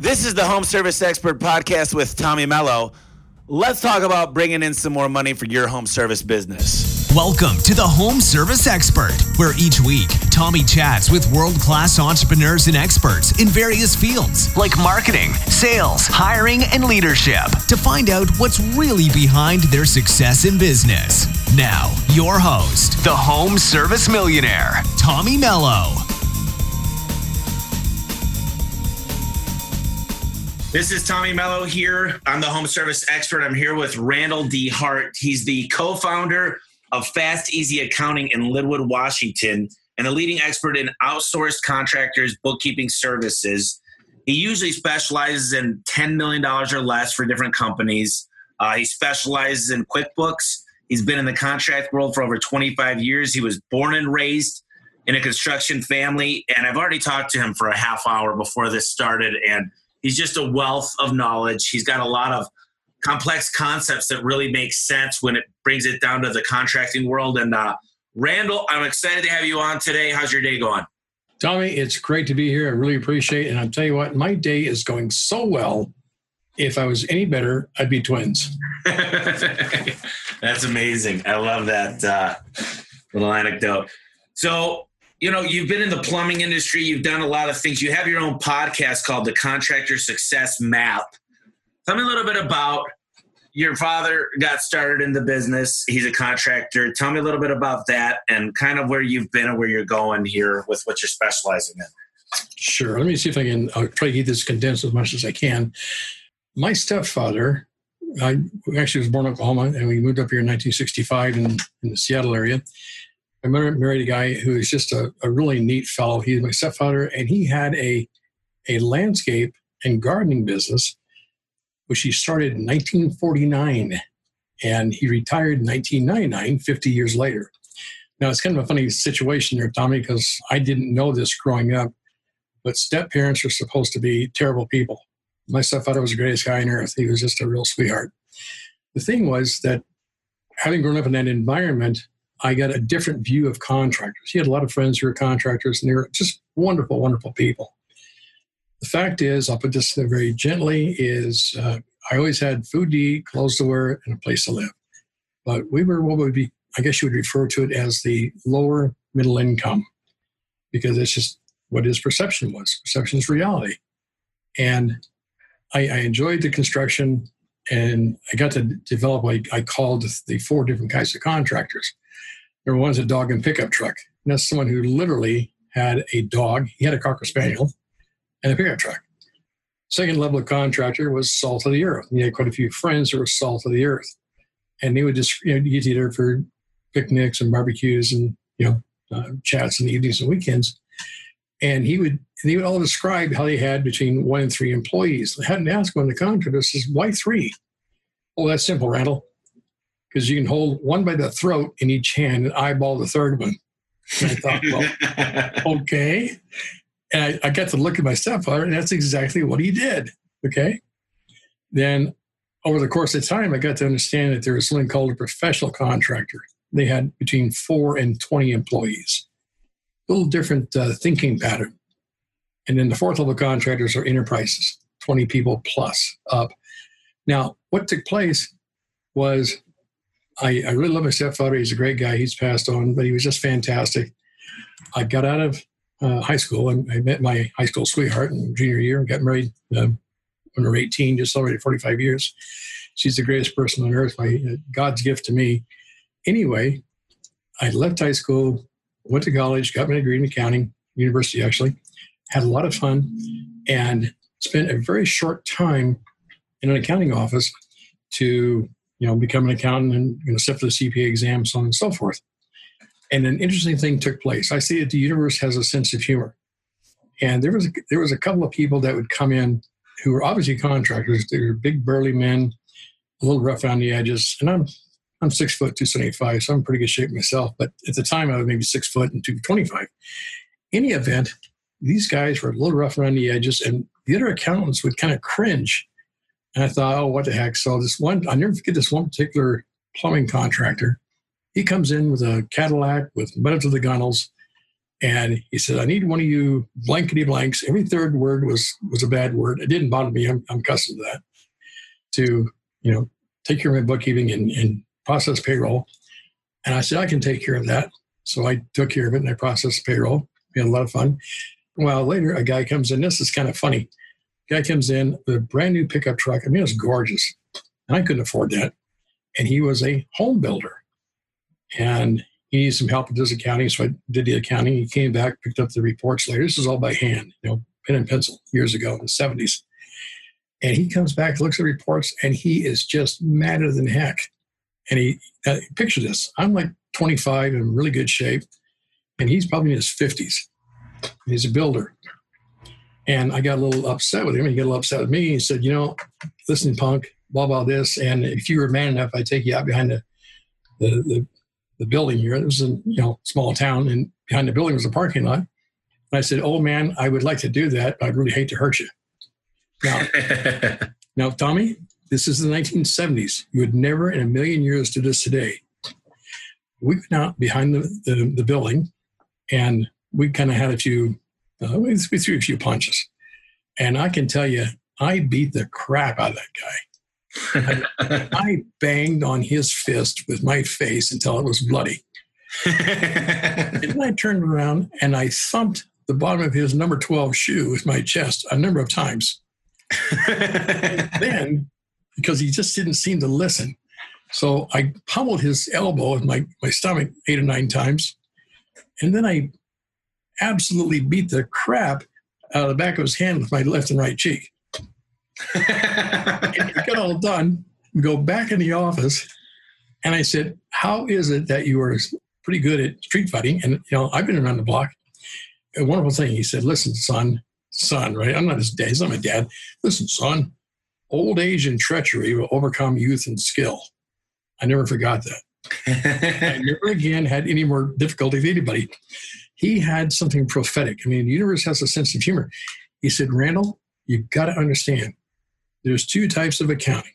This is the Home Service Expert Podcast with Tommy Mello. Let's talk about bringing in some more money for your home service business. Welcome to the Home Service Expert, where each week Tommy chats with world class entrepreneurs and experts in various fields like marketing, sales, hiring, and leadership to find out what's really behind their success in business. Now, your host, the Home Service Millionaire, Tommy Mello. This is Tommy Mello here. I'm the home service expert. I'm here with Randal deHart. He's the co founder of Fast Easy Accounting in Lynnwood, Washington, and a leading expert in outsourced contractors bookkeeping services. He usually specializes in $10 million or less for different companies. Uh, he specializes in QuickBooks. He's been in the contract world for over 25 years. He was born and raised in a construction family, and I've already talked to him for a half hour before this started. And he's just a wealth of knowledge. He's got a lot of complex concepts that really make sense when it brings it down to the contracting world. And uh, Randal, I'm excited to have you on today. How's your day going? Tommy, it's great to be here. I really appreciate it. And I'll tell you what, my day is going so well. If I was any better, I'd be twins. That's amazing. I love that uh, little anecdote. So, you know, you've been in the plumbing industry, you've done a lot of things. You have your own podcast called the Contractor Success Map. Tell me a little bit about your father got started in the business. He's a contractor. Tell me a little bit about that and kind of where you've been and where you're going here with what you're specializing in. Sure. Let me see if I can I'll try to keep this condensed as much as I can. My stepfather, I actually was born in Oklahoma and we moved up here in 1965 in, in the Seattle area. I married a guy who is just a, a really neat fellow. He's my stepfather, and he had a a landscape and gardening business, which he started in 1949, and he retired in 1999, 50 years later. Now it's kind of a funny situation there, Tommy, because I didn't know this growing up, but step parents are supposed to be terrible people. My stepfather was the greatest guy on earth. He was just a real sweetheart. The thing was that having grown up in that environment, I got a different view of contractors. He had a lot of friends who were contractors, and they were just wonderful, wonderful people. The fact is, I'll put this very gently, is uh, I always had food to eat, clothes to wear, and a place to live. But we were what would be, I guess you would refer to it as the lower middle income, because it's just what his perception was. Perception is reality. And I, I enjoyed the construction, and I got to develop what I called the four different kinds of contractors there was a dog and pickup truck. And that's someone who literally had a dog. He had a cocker spaniel and a pickup truck. Second level of contractor was salt of the earth. He had quite a few friends who were salt of the earth, and he would just you know get together for picnics and barbecues and you know uh, chats in the evenings and weekends. And he would and he would all describe how they had between one and three employees. I hadn't asked one of the contractors, says, why three? Oh, that's simple, Randal because you can hold one by the throat in each hand and eyeball the third one. And I thought, well, okay. And I, I got to look at my stepfather, and that's exactly what he did. Okay. Then over the course of time, I got to understand that there was something called a professional contractor. They had between four and 20 employees. A little different uh, thinking pattern. And then the fourth level contractors are enterprises, 20 people plus up. Now, what took place was I, I really love my stepfather. He's a great guy. He's passed on, but he was just fantastic. I got out of uh, high school and I met my high school sweetheart in junior year and got married uh, when we were 18, just celebrated 45 years. She's the greatest person on earth, my uh, God's gift to me. Anyway, I left high school, went to college, got my degree in accounting, university actually, had a lot of fun, and spent a very short time in an accounting office to you know, become an accountant and you know, sit for the CPA exam, so on and so forth. And an interesting thing took place. I see that the universe has a sense of humor, and there was a, there was a couple of people that would come in who were obviously contractors. They were big, burly men, a little rough around the edges, and I'm I'm six foot two seventy five, so I'm in pretty good shape myself. But at the time, I was maybe six foot and two twenty five. Any event, these guys were a little rough around the edges, and the other accountants would kind of cringe and I thought, oh, what the heck? So this one, I never forget this one particular plumbing contractor. He comes in with a Cadillac with buttons of the gunnels, And he said, I need one of you blankety blanks. Every third word was was a bad word. It didn't bother me. I'm, I'm accustomed to that. To, you know, take care of my bookkeeping and, and process payroll. And I said, I can take care of that. So I took care of it and I processed payroll. We had a lot of fun. Well, later a guy comes in. This is kind of funny. Guy comes in with a brand new pickup truck. I mean, it was gorgeous. And I couldn't afford that. And he was a home builder. And he needed some help with his accounting. So I did the accounting. He came back, picked up the reports later. This is all by hand, you know, pen and pencil years ago in the 70s. And he comes back, looks at reports, and he is just madder than heck. And he, uh, picture this I'm like 25 in really good shape, and he's probably in his 50s. He's a builder. And I got a little upset with him. He got a little upset with me. He said, You know, listen, punk, blah, blah, this. And if you were man enough, I'd take you out behind the, the, the, the building here. It was a you know small town, and behind the building was a parking lot. And I said, "Oh man, I would like to do that. I'd really hate to hurt you." Now, now, Tommy, this is the 1970s. You would never in a million years do this today. We went out behind the, the, the building, and we kind of had a few, uh, we threw a few punches. And I can tell you, I beat the crap out of that guy. I, I banged on his fist with my face until it was bloody. and then I turned around and I thumped the bottom of his number 12 shoe with my chest a number of times. then, because he just didn't seem to listen, so I pummeled his elbow with my, my stomach eight or nine times. And then I absolutely beat the crap out of the back of his hand with my left and right cheek and got all done. Go back in the office, and I said, "How is it that you are pretty good at street fighting?" And you know, I've been around the block. A wonderful thing. He said, "Listen, son, son, right? I'm not his dad. He's not my dad. Listen, son, old age and treachery will overcome youth and skill." I never forgot that. I never again had any more difficulty with anybody. He had something prophetic. I mean, the universe has a sense of humor. He said, Randal, you've got to understand there's two types of accounting.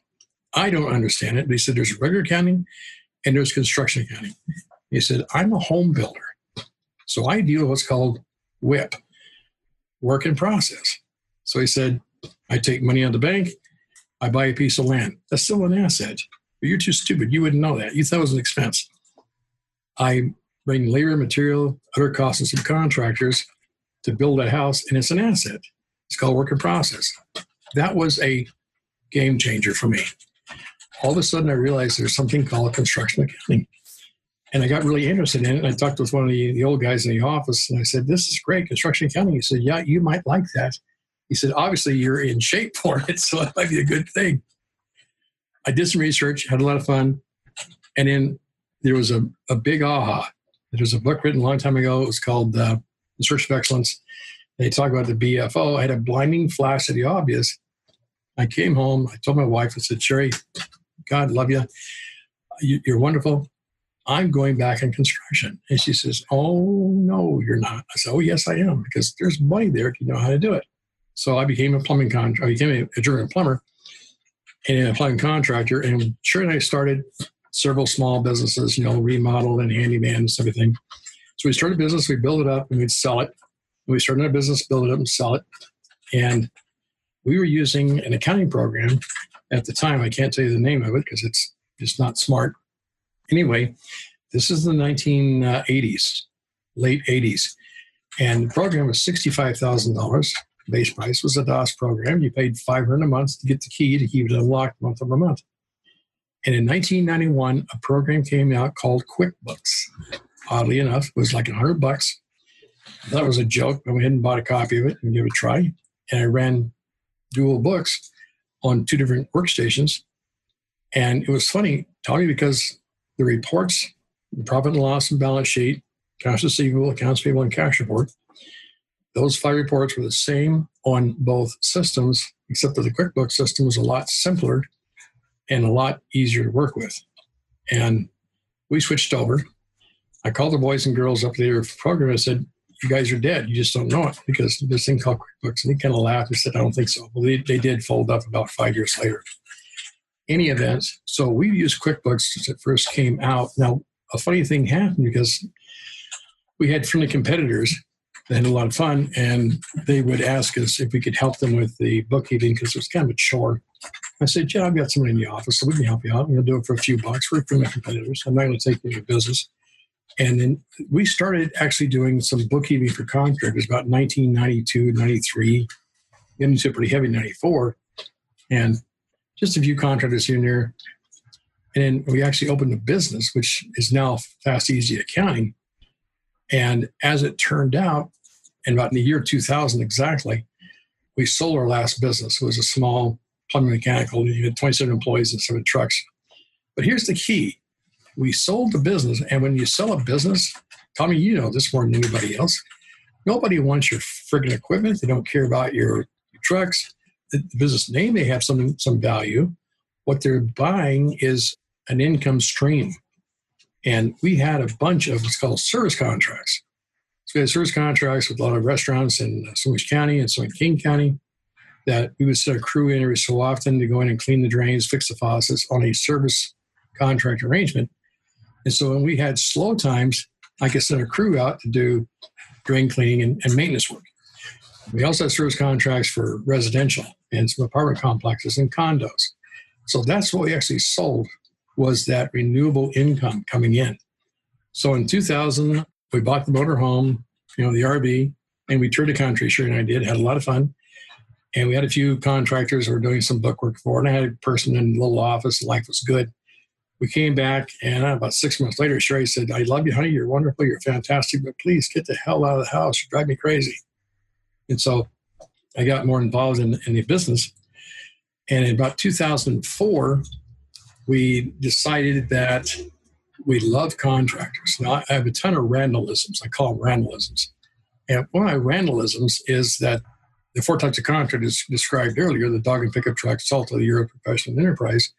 I don't understand it. But he said there's regular accounting and there's construction accounting. He said, I'm a home builder. So I deal with what's called WIP, work in process. So he said, I take money out of the bank, I buy a piece of land. That's still an asset. But you're too stupid. You wouldn't know that. You thought it was an expense. I bring labor, material, other costs, and subcontractors to build a house, and it's an asset. It's called work in process that was a game changer for me. All of a sudden, I realized there's something called construction accounting. And I got really interested in it. And I talked with one of the, the old guys in the office, and I said, This is great, construction accounting. He said, Yeah, you might like that. He said, Obviously, you're in shape for it, so it might be a good thing. I did some research, had a lot of fun. And then there was a, a big aha. There was a book written a long time ago. It was called uh, The Search of Excellence. They talk about the BFO. I had a blinding flash of the obvious. I came home. I told my wife, I said, Sherry, God love you. You're wonderful. I'm going back in construction. And she says, Oh, no, you're not. I said, Oh, yes, I am, because there's money there if you know how to do it. So I became a plumbing contractor. I became a journeyman plumber and a plumbing contractor. And Sherry and I started several small businesses, you know, remodel and handyman and everything. So we started a business, we build it up, and we'd sell it. We started a business, build it up, and sell it. And we were using an accounting program at the time. I can't tell you the name of it because it's just not smart. Anyway, this is the 1980s, late 80s. And the program was $65,000. Base price was a DOS program. You paid 500 a month to get the key to keep it unlocked month over month. And in 1991, a program came out called QuickBooks. Oddly enough, it was like 100 bucks. That was a joke. I went ahead and bought a copy of it and gave it a try. And I ran dual books on two different workstations. And it was funny, Tommy, because the reports, the profit and loss and balance sheet, accounts receivable, accounts payable, and cash report, those five reports were the same on both systems, except that the QuickBooks system was a lot simpler and a lot easier to work with. And we switched over. I called the boys and girls up there for program and said, you guys are dead. You just don't know it because this thing called QuickBooks. And he kind of laughed and said, I don't think so. Well, they, they did fold up about five years later. Any event, so we used QuickBooks since it first came out. Now, a funny thing happened because we had friendly competitors that had a lot of fun, and they would ask us if we could help them with the bookkeeping because it was kind of a chore. I said, Yeah, I've got somebody in the office, so we can help you out. We'll do it for a few bucks. We're friendly competitors. I'm not going to take any business. And then we started actually doing some bookkeeping for contractors about 1992, 93, getting into pretty heavy 94. And just a few contractors here and there. And then we actually opened a business, which is now Fast Easy Accounting. And as it turned out, in about in the year 2000 exactly, we sold our last business. It was a small plumbing mechanical. You had 27 employees and seven trucks. But here's the key we sold the business. And when you sell a business, Tommy, you know this more than anybody else. Nobody wants your friggin' equipment. They don't care about your, your trucks. The, the business name may have some some value. What they're buying is an income stream. And we had a bunch of what's called service contracts. So we had service contracts with a lot of restaurants in Snohomish County and some in King County that we would send a crew in every so often to go in and clean the drains, fix the faucets on a service contract arrangement. And so when we had slow times, I could send a crew out to do drain cleaning and, and maintenance work. We also had service contracts for residential and some apartment complexes and condos. So that's what we actually sold was that renewable income coming in. So in 2000, we bought the motor home, you know, the RV, and we toured the country. Sure, and I did, had a lot of fun. And we had a few contractors who were doing some book work for, and I had a person in a little office. Life was good we came back, and about six months later, Sherry said, I love you, honey. You're wonderful. You're fantastic, but please get the hell out of the house. You drive me crazy. And so I got more involved in, in the business. And in about 2004, we decided that we love contractors. Now, I have a ton of Randallisms. I call them Randallisms. And one of my Randallisms is that the four types of contractors described earlier the dog and pickup truck, salt of the Euro professional enterprise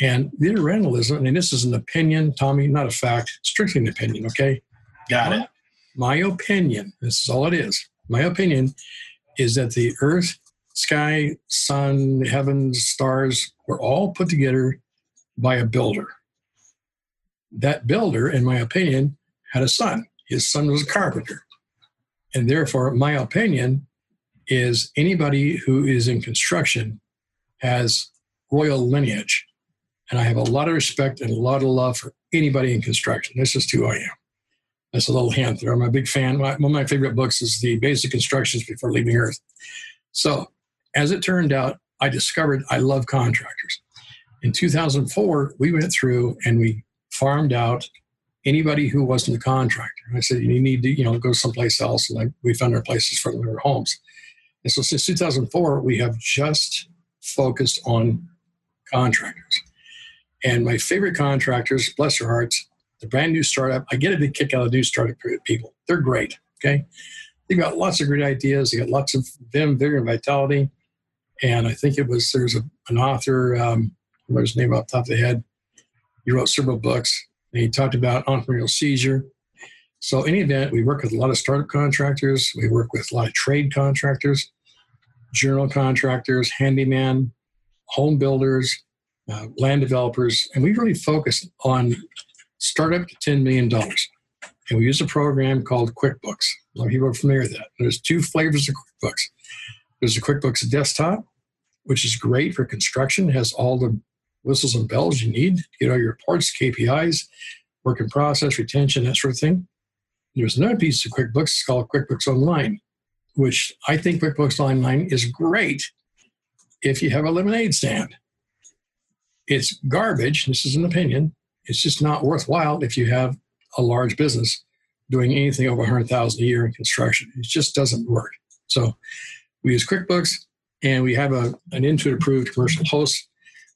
and the interrentalism, I mean, this is an opinion, Tommy, not a fact, strictly an opinion, okay? Got it. My opinion, this is all it is. My opinion is that the earth, sky, sun, heavens, stars were all put together by a builder. That builder, in my opinion, had a son. His son was a carpenter. And therefore, my opinion is anybody who is in construction has royal lineage. And I have a lot of respect and a lot of love for anybody in construction. This is who I am. That's a little hint there. I'm a big fan. one of my favorite books is The Basic Instructions Before Leaving Earth. So, as it turned out, I discovered I love contractors. In 2004, we went through and we farmed out anybody who wasn't a contractor. I said, you need to, you know, go someplace else. And I, we found our places for their homes. And so since 2004, we have just focused on contractors. And my favorite contractors, bless their hearts, the brand new startup. I get a big kick out of new startup people. They're great. Okay. They've got lots of great ideas. They got lots of vim, vigor, and vitality. And I think it was there's an author, um, remember his name off the top of the head. He wrote several books and he talked about entrepreneurial seizure. So, in any event, we work with a lot of startup contractors. We work with a lot of trade contractors, general contractors, handyman, home builders, uh, land developers, and we really focus on startup to $10 million. And we use a program called QuickBooks. A lot of people are familiar with that. There's two flavors of QuickBooks. There's a QuickBooks desktop, which is great for construction, has all the whistles and bells you need to get all your reports, KPIs, work in process, retention, that sort of thing. There's another piece of QuickBooks it's called QuickBooks Online, which I think QuickBooks Online is great if you have a lemonade stand. It's garbage. This is an opinion. It's just not worthwhile if you have a large business doing anything over 100000 a year in construction. It just doesn't work. So we use QuickBooks and we have a, an Intuit approved commercial host,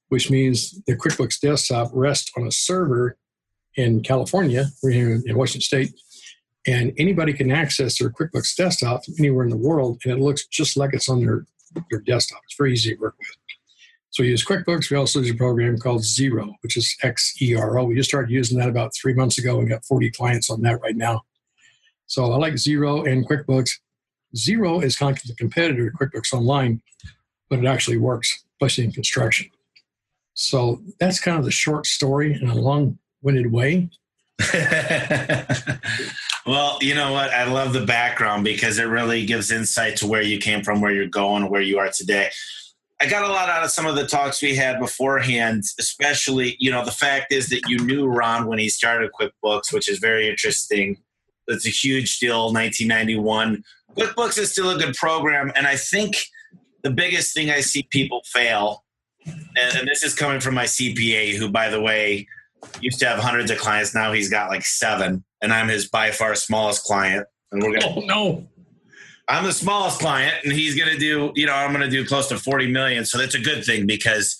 which means the QuickBooks desktop rests on a server in California, we're here in Washington State, and anybody can access their QuickBooks desktop anywhere in the world, and it looks just like it's on their, their desktop. It's very easy to work with. So we use QuickBooks. We also use a program called Xero, which is X E R O. We just started using that about three months ago and got 40 clients on that right now. So I like Xero and QuickBooks. Xero is kind of the competitor to QuickBooks Online, but it actually works, especially in construction. So that's kind of the short story in a long winded way. Well, you know what? I love the background because it really gives insight to where you came from, where you're going, where you are today. I got a lot out of some of the talks we had beforehand, especially, you know, the fact is that you knew Ron when he started QuickBooks, which is very interesting. It's a huge deal, 1991. QuickBooks is still a good program. And I think the biggest thing I see people fail, and, and this is coming from my CPA, who, by the way, used to have hundreds of clients. Now he's got like seven, and I'm his by far smallest client. And we're gonna. Oh no. I'm the smallest client, and he's gonna do. You know, I'm gonna do close to 40 million. So that's a good thing because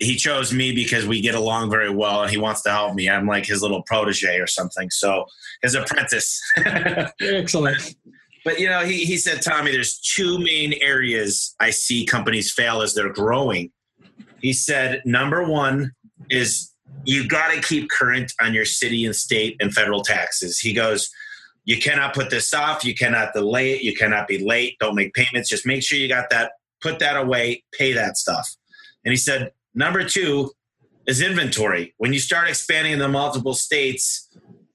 he chose me because we get along very well, and he wants to help me. I'm like his little protege or something. So his apprentice. Excellent. But you know, he, he said, Tommy, there's two main areas I see companies fail as they're growing. He said, number one is you got to keep current on your city and state and federal taxes. He goes, you cannot put this off. You cannot delay it. You cannot be late. Don't make payments. Just make sure you got that, put that away, pay that stuff. And he said, number two is inventory. When you start expanding in the multiple states,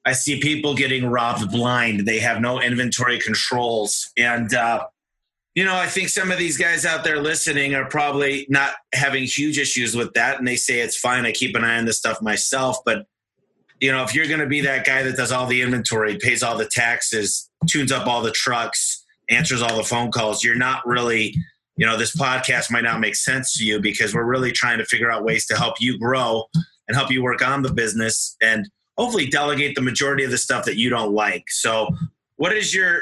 I see people getting robbed blind. They have no inventory controls. And, uh, you know, I think some of these guys out there listening are probably not having huge issues with that. And they say it's fine. I keep an eye on this stuff myself. But, you know, if you're going to be that guy that does all the inventory, pays all the taxes, tunes up all the trucks, answers all the phone calls, you're not really, you know, this podcast might not make sense to you because we're really trying to figure out ways to help you grow and help you work on the business. And, hopefully delegate the majority of the stuff that you don't like. So, what is your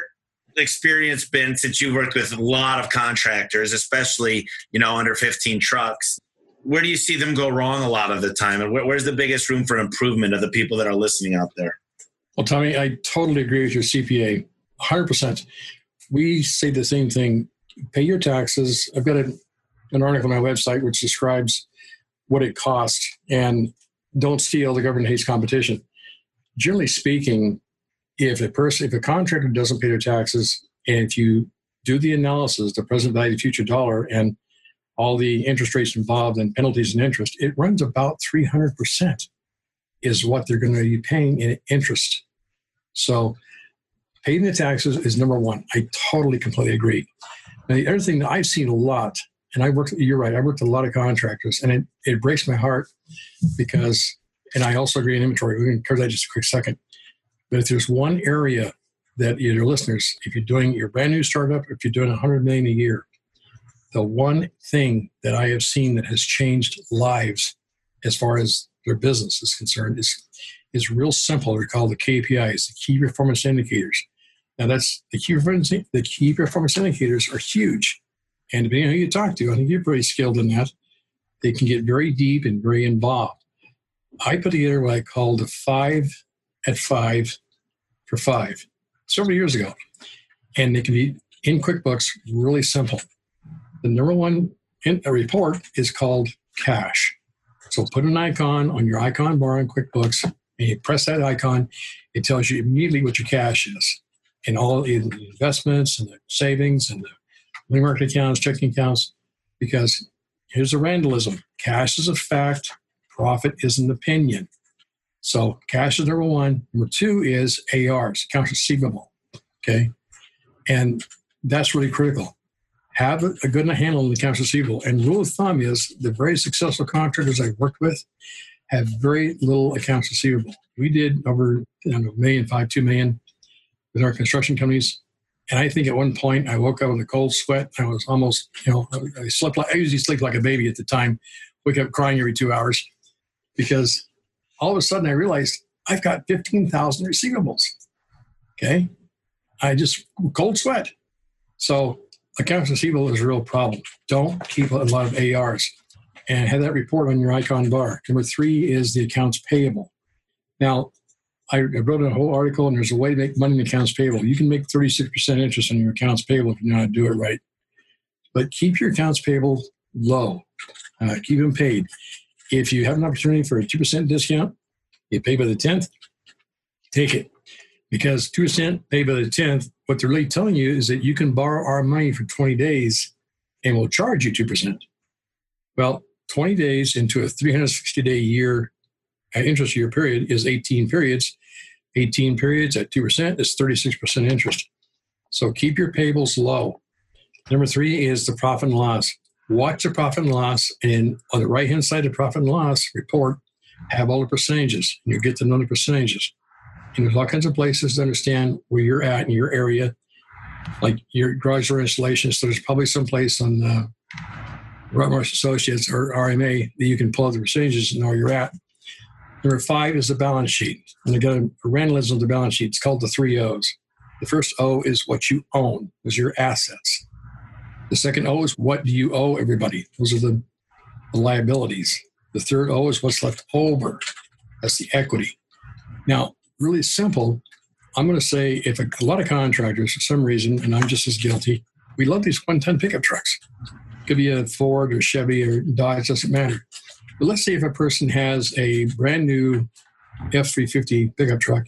experience been since you worked with a lot of contractors, especially you know under 15 trucks? Where do you see them go wrong a lot of the time, and where's the biggest room for improvement of the people that are listening out there? Well, Tommy, I totally agree with your CPA, 100%. We say the same thing pay your taxes. I've got a, an article on my website which describes what it costs. And don't steal, the government hates competition. Generally speaking, if a person, if a contractor doesn't pay their taxes, and if you do the analysis, the present value of the future dollar, and all the interest rates involved and penalties and interest, it runs about 300% is what they're going to be paying in interest. So paying the taxes is number one. I totally, completely agree. Now, the other thing that I've seen a lot and I worked, you're right, I worked a lot of contractors, and it, it breaks my heart because, and I also agree in inventory. We can cover that just a quick second. But if there's one area that your listeners, if you're doing your brand new startup, if you're doing 100 million a year, the one thing that I have seen that has changed lives as far as their business is concerned is is real simple. They're called the KPIs, the key performance indicators. Now that's the key performance the key performance indicators are huge. And depending on who you talk to, I think you're pretty skilled in that. They can get very deep and very involved. I put together what I call the five at five for five several years ago. And it can be in QuickBooks really simple. The number one in a report is called cash. So put an icon on your icon bar in QuickBooks and you press that icon, it tells you immediately what your cash is and all the investments and the savings and the money market accounts, checking accounts, because here's a Randallism. Cash is a fact, profit is an opinion. So cash is number one. Number two is ARs, accounts receivable. Okay. And that's really critical. Have a good handle on the accounts receivable. And rule of thumb is the very successful contractors I've worked with have very little accounts receivable. We did over you know, a million, five, two million with our construction companies. And I think at one point I woke up with a cold sweat. I was almost, you know, I slept like I usually sleep like a baby at the time, wake up crying every two hours because all of a sudden I realized I've got 15,000 receivables. Okay. I just cold sweat. So accounts receivable is a real problem. Don't keep a lot of ARs and have that report on your icon bar. Number three is the accounts payable. Now, I, wrote a whole article, and there's a way to make money in accounts payable. You can make 36% interest on your accounts payable if you know how to do it right. But keep your accounts payable low. Uh, keep them paid. If you have an opportunity for a 2% discount, you pay by the 10th, take it. Because 2% pay by the 10th, what they're really telling you is that you can borrow our money for 20 days and we'll charge you 2%. Well, 20 days into a 360 day year uh, interest year period is 18 periods 18 periods at 2% is 36% interest. So keep your payables low. Number three is the profit and loss. Watch the profit and loss, and on the right hand side of the profit and loss report, have all the percentages. And you get to know the percentages. And there's all kinds of places to understand where you're at in your area, like your garage door installations. So there's probably some place on the Robert Morris Associates or RMA that you can pull out the percentages and know where you're at. Number five is the balance sheet. And again, a random of the balance sheet. It's called the three O's. The first O is what you own, is your assets. The second O is what do you owe everybody? Those are the, the liabilities. The third O is what's left over. That's the equity. Now, really simple. I'm going to say if a, a lot of contractors, for some reason, and I'm just as guilty, we love these 110 pickup trucks. It could be a Ford or Chevy or Dodge, doesn't matter. But let's say if a person has a brand new F 350 pickup truck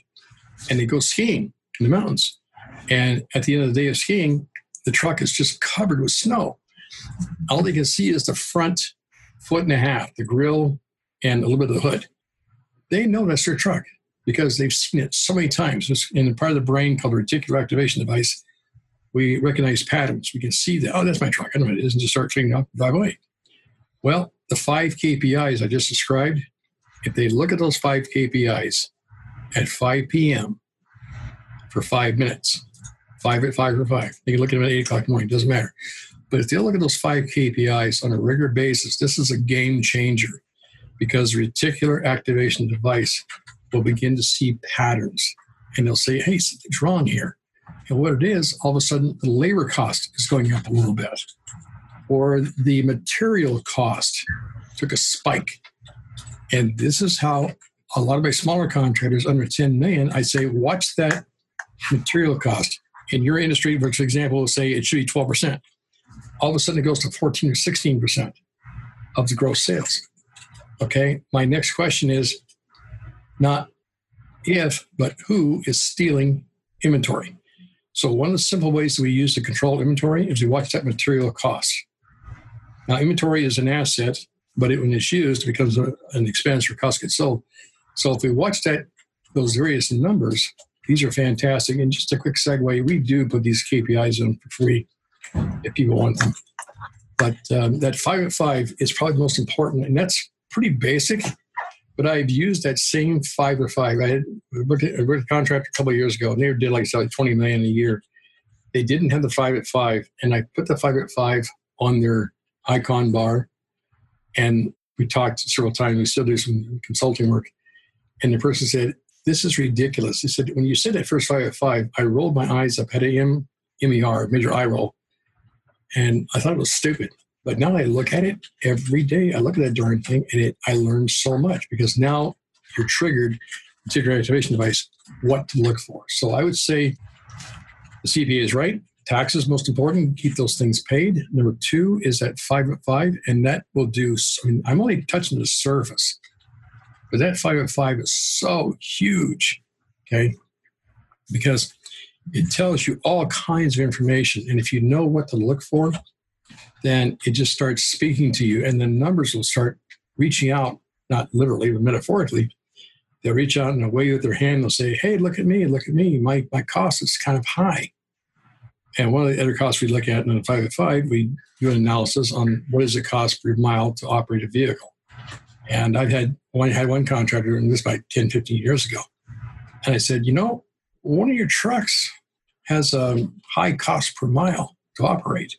and they go skiing in the mountains. And at the end of the day of skiing, the truck is just covered with snow. All they can see is the front foot and a half, the grill, and a little bit of the hood. They know that's their truck because they've seen it so many times. It's in part of the brain called the reticular activation device. We recognize patterns. We can see that, oh, that's my truck. I know it is, and just start cleaning up, drive away. Well, the five KPIs I just described, if they look at those five KPIs at 5 p.m. for five minutes, five at five or five, they can look at them at eight o'clock in the morning, doesn't matter. But if they look at those five KPIs on a regular basis, this is a game changer because reticular activation device will begin to see patterns and they'll say, hey, something's wrong here. And what it is, all of a sudden, the labor cost is going up a little bit, or the material cost took a spike. And this is how a lot of my smaller contractors under 10 million, I say, watch that material cost. In your industry, for example, say it should be 12%. All of a sudden, it goes to 14 or 16% of the gross sales. Okay. My next question is not if, but who is stealing inventory. So, one of the simple ways that we use to control inventory is we watch that material cost. Now, inventory is an asset, but it, when it's used, it becomes a, an expense or cost goods sold. So, if we watch that those various numbers, these are fantastic. And just a quick segue, we do put these KPIs in for free if people want them. But um, that five at five is probably the most important, and that's pretty basic. But I've used that same five or five. I worked at a contract a couple of years ago, and they did like, like 20 million a year. They didn't have the five at five, and I put the five at five on their icon bar. And we talked several times. We still do some consulting work. And the person said, This is ridiculous. He said, When you said that first five at five, I rolled my eyes up, had a M, MER, major eye roll. And I thought it was stupid. But now I look at it every day. I look at that darn thing and it, I learn so much because now you're triggered, reticular activation device, what to look for. So I would say the CPA is right. Taxes most important. Keep those things paid. Number two is at five at five, and that will do. I mean, I'm only touching the surface, but that five at five is so huge. Okay, because it tells you all kinds of information, and if you know what to look for, then it just starts speaking to you, and the numbers will start reaching out, not literally, but metaphorically. They'll reach out and wave their hand. They'll say, "Hey, look at me! Look at me! My my cost is kind of high." And one of the other costs we look at in the five at five, we do an analysis on what does it cost per mile to operate a vehicle. And I've had one had one contractor, and this about 10, 15 years ago. And I said, you know, one of your trucks has a high cost per mile to operate.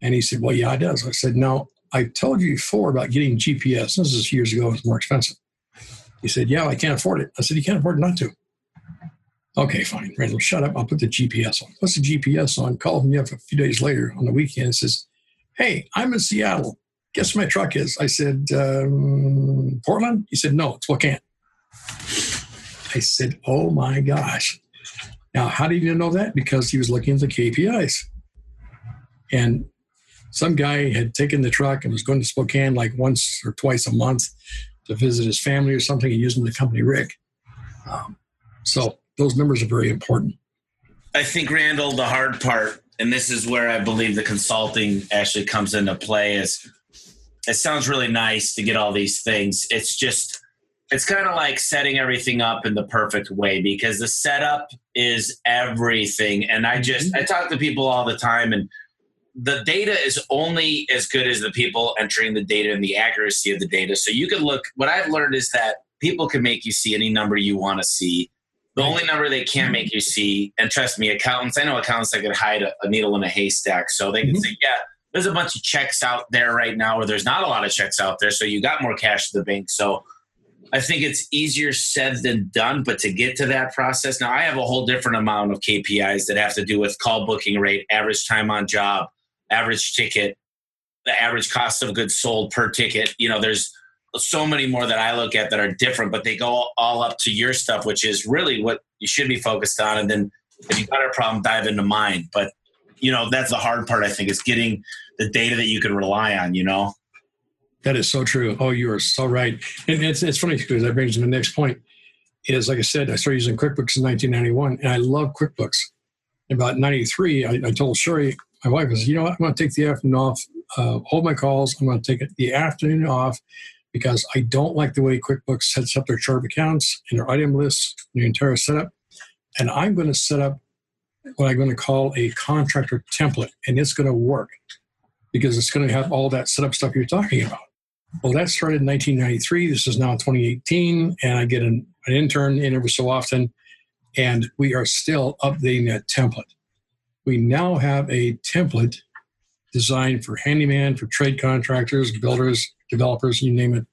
And he said, Well, yeah, it does. I said, No, I told you before about getting GPS. This is years ago, it was more expensive. He said, Yeah, I can't afford it. I said, You can't afford not to. Okay, fine. Randal, shut up. I'll put the GPS on. What's the GPS on? Called me up a few days later on the weekend and says, Hey, I'm in Seattle. Guess my truck is? I said, um, Portland? He said, No, it's Spokane. I said, Oh my gosh. Now, how did you know that? Because he was looking at the KPIs. And some guy had taken the truck and was going to Spokane like once or twice a month to visit his family or something and using the company rig. Um, so those numbers are very important. I think, Randal, the hard part, and this is where I believe the consulting actually comes into play, is it sounds really nice to get all these things. It's just it's kind of like setting everything up in the perfect way because the setup is everything. And I just I talk to people all the time and the data is only as good as the people entering the data and the accuracy of the data. So you can look what I've learned is that people can make you see any number you want to see. The only number they can't make you see, and trust me, accountants, I know accountants that could hide a, a needle in a haystack. So they can mm-hmm. say, yeah, there's a bunch of checks out there right now, or there's not a lot of checks out there. So you got more cash to the bank. So I think it's easier said than done, but to get to that process, now I have a whole different amount of KPIs that have to do with call booking rate, average time on job, average ticket, the average cost of goods sold per ticket. You know, there's so many more that I look at that are different, but they go all up to your stuff, which is really what you should be focused on. And then if you got a problem, dive into mine. But you know, that's the hard part. I think is getting the data that you can rely on. You know, that is so true. Oh, you are so right. And it's it's funny because that brings me to the next point. Is like I said, I started using QuickBooks in 1991, and I love QuickBooks. In about 93, I, I told Sherry, my wife, was, you know what, I'm going to take the afternoon off, uh, hold my calls. I'm going to take the afternoon off because I don't like the way QuickBooks sets up their chart of accounts and their item lists, the entire setup. And I'm going to set up what I'm going to call a contractor template, and it's going to work because it's going to have all that setup stuff you're talking about. Well, that started in 1993. This is now 2018, and I get an, an intern in every so often, and we are still updating that template. We now have a template designed for handyman, for trade contractors, builders, developers, you name it.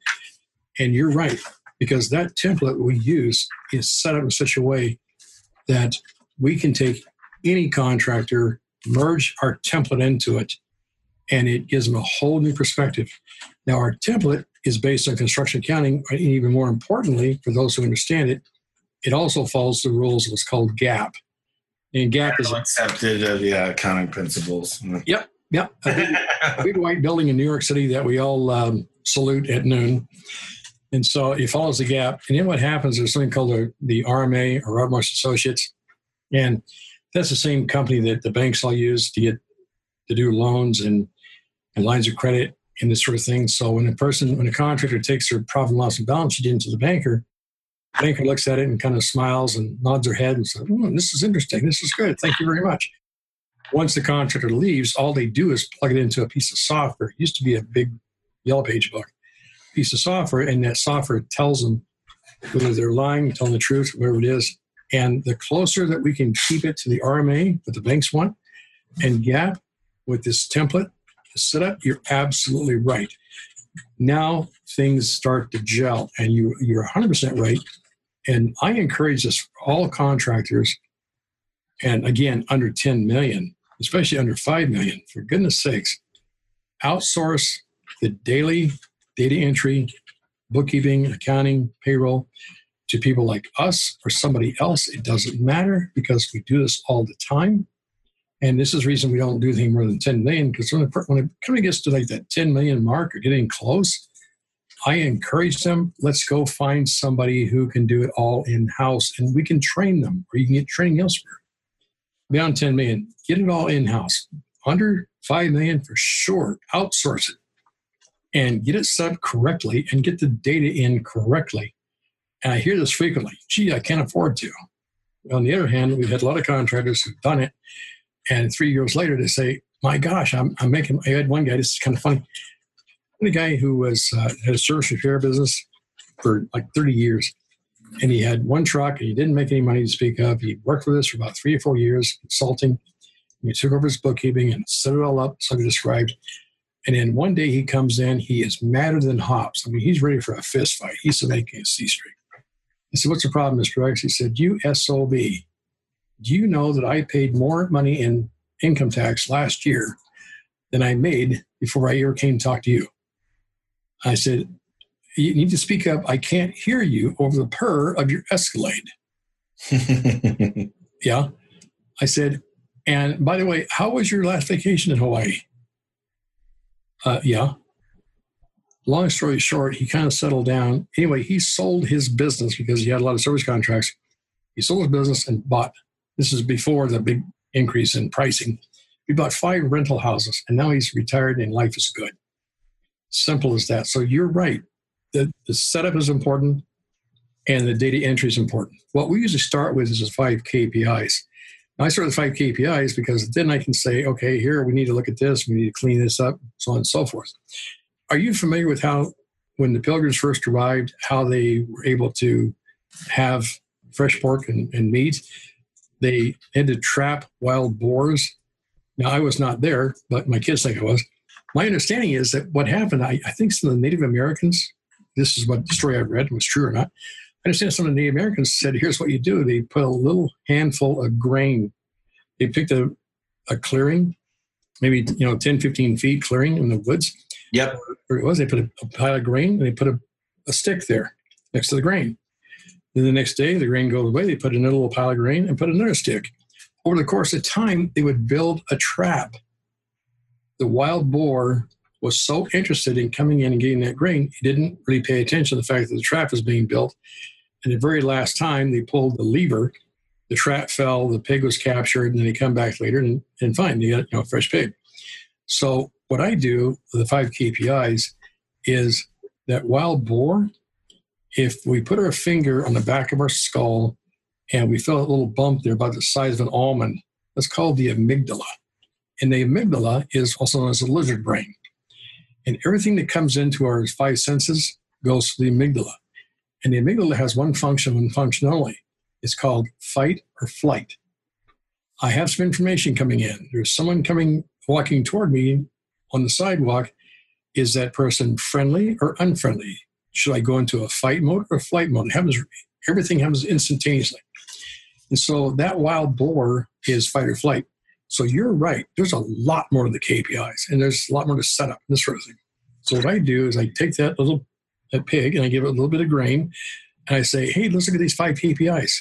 And you're right, because that template we use is set up in such a way that we can take any contractor, merge our template into it, and it gives them a whole new perspective. Now, our template is based on construction accounting, and even more importantly, for those who understand it, it also follows the rules of what's called GAAP. And GAAP is accepted of the accounting principles. Yep, yep. A big, white building in New York City that we all um, salute at noon. And so it follows the GAAP. And then what happens, there's something called the, the RMA or Morris Associates. And that's the same company that the banks all use to get to do loans and, and lines of credit and this sort of thing. So when a person, when a contractor takes their profit and loss and balance sheet into the banker, the banker looks at it and kind of smiles and nods her head and says, oh, "This is interesting. This is good. Thank you very much." Once the contractor leaves, all they do is plug it into a piece of software. It used to be a big yellow page book piece of software, and that software tells them whether they're lying, telling the truth, whatever it is. And the closer that we can keep it to the RMA that the banks want and GAAP with this template set up, you're absolutely right. Now things start to gel, and you, you're 100% right. And I encourage this all contractors, and again, under 10 million, especially under 5 million, for goodness sakes, outsource the daily data entry, bookkeeping, accounting, payroll to people like us or somebody else. It doesn't matter because we do this all the time. And this is the reason we don't do anything more than 10 million because when, when it kind of gets to like that 10 million mark or getting close, I encourage them, let's go find somebody who can do it all in house and we can train them or you can get training elsewhere. Beyond 10 million, get it all in house. Under 5 million for sure, outsource it and get it set up correctly and get the data in correctly. And I hear this frequently gee, I can't afford to. On the other hand, we've had a lot of contractors who've done it. And three years later, they say, my gosh, I'm, I'm making, I had one guy, this is kind of funny. The guy who was uh, had a service repair business for like 30 years. And he had one truck and he didn't make any money to speak of. He worked with us for about three or four years, consulting. He took over his bookkeeping and set it all up, so he described. And then one day he comes in, he is madder than hops. I mean, he's ready for a fist fight. He's making a C street. I said, What's the problem, Mr. X? He said, You SOB. Do you know that I paid more money in income tax last year than I made before I ever came to talk to you? I said, You need to speak up. I can't hear you over the purr of your Escalade. yeah. I said, And by the way, how was your last vacation in Hawaii? Uh, yeah. Long story short, he kind of settled down. Anyway, he sold his business because he had a lot of service contracts. He sold his business and bought, this is before the big increase in pricing. He bought five rental houses and now he's retired and life is good. Simple as that. So you're right. The, the setup is important. and the data entry is important. What we usually start with is five KPIs. I start with five KPIs because then I can say, okay, here we need to look at this, we need to clean this up, so on and so forth. Are you familiar with how, when the pilgrims first arrived, how they were able to have fresh pork and, and meat? They had to trap wild boars. Now, I was not there, but my kids think I was. My understanding is that what happened, I, I think some of the Native Americans, this is what the story I've read was true or not. I understand some of the Native Americans said, here's what you do. They put a little handful of grain. They picked a, a clearing, maybe, you know, 10, 15 feet clearing in the woods. Yep. Where it was, they put a, a pile of grain and they put a, a stick there next to the grain. Then the next day, the grain goes away. They put another little pile of grain and put another stick. Over the course of time, they would build a trap. The wild boar was so interested in coming in and getting that grain, he didn't really pay attention to the fact that the trap was being built. And the very last time they pulled the lever, the trap fell, the pig was captured, and then they come back later and, and fine, you got you know, a fresh pig. So what I do, the five KPIs, is that wild boar, if we put our finger on the back of our skull and we feel a little bump there about the size of an almond, that's called the amygdala. And the amygdala is also known as the lizard brain. And everything that comes into our five senses goes to the amygdala. And the amygdala has one function, one function only. It's called fight or flight. I have some information coming in. There's someone coming, walking toward me on the sidewalk. Is that person friendly or unfriendly? Should I go into a fight mode or a flight mode? It happens, everything happens instantaneously. And so that wild boar is fight or flight. So you're right. There's a lot more to the KPIs and there's a lot more to set up this sort of thing. So what I do is I take that little that pig and I give it a little bit of grain and I say, hey, let's look at these five KPIs.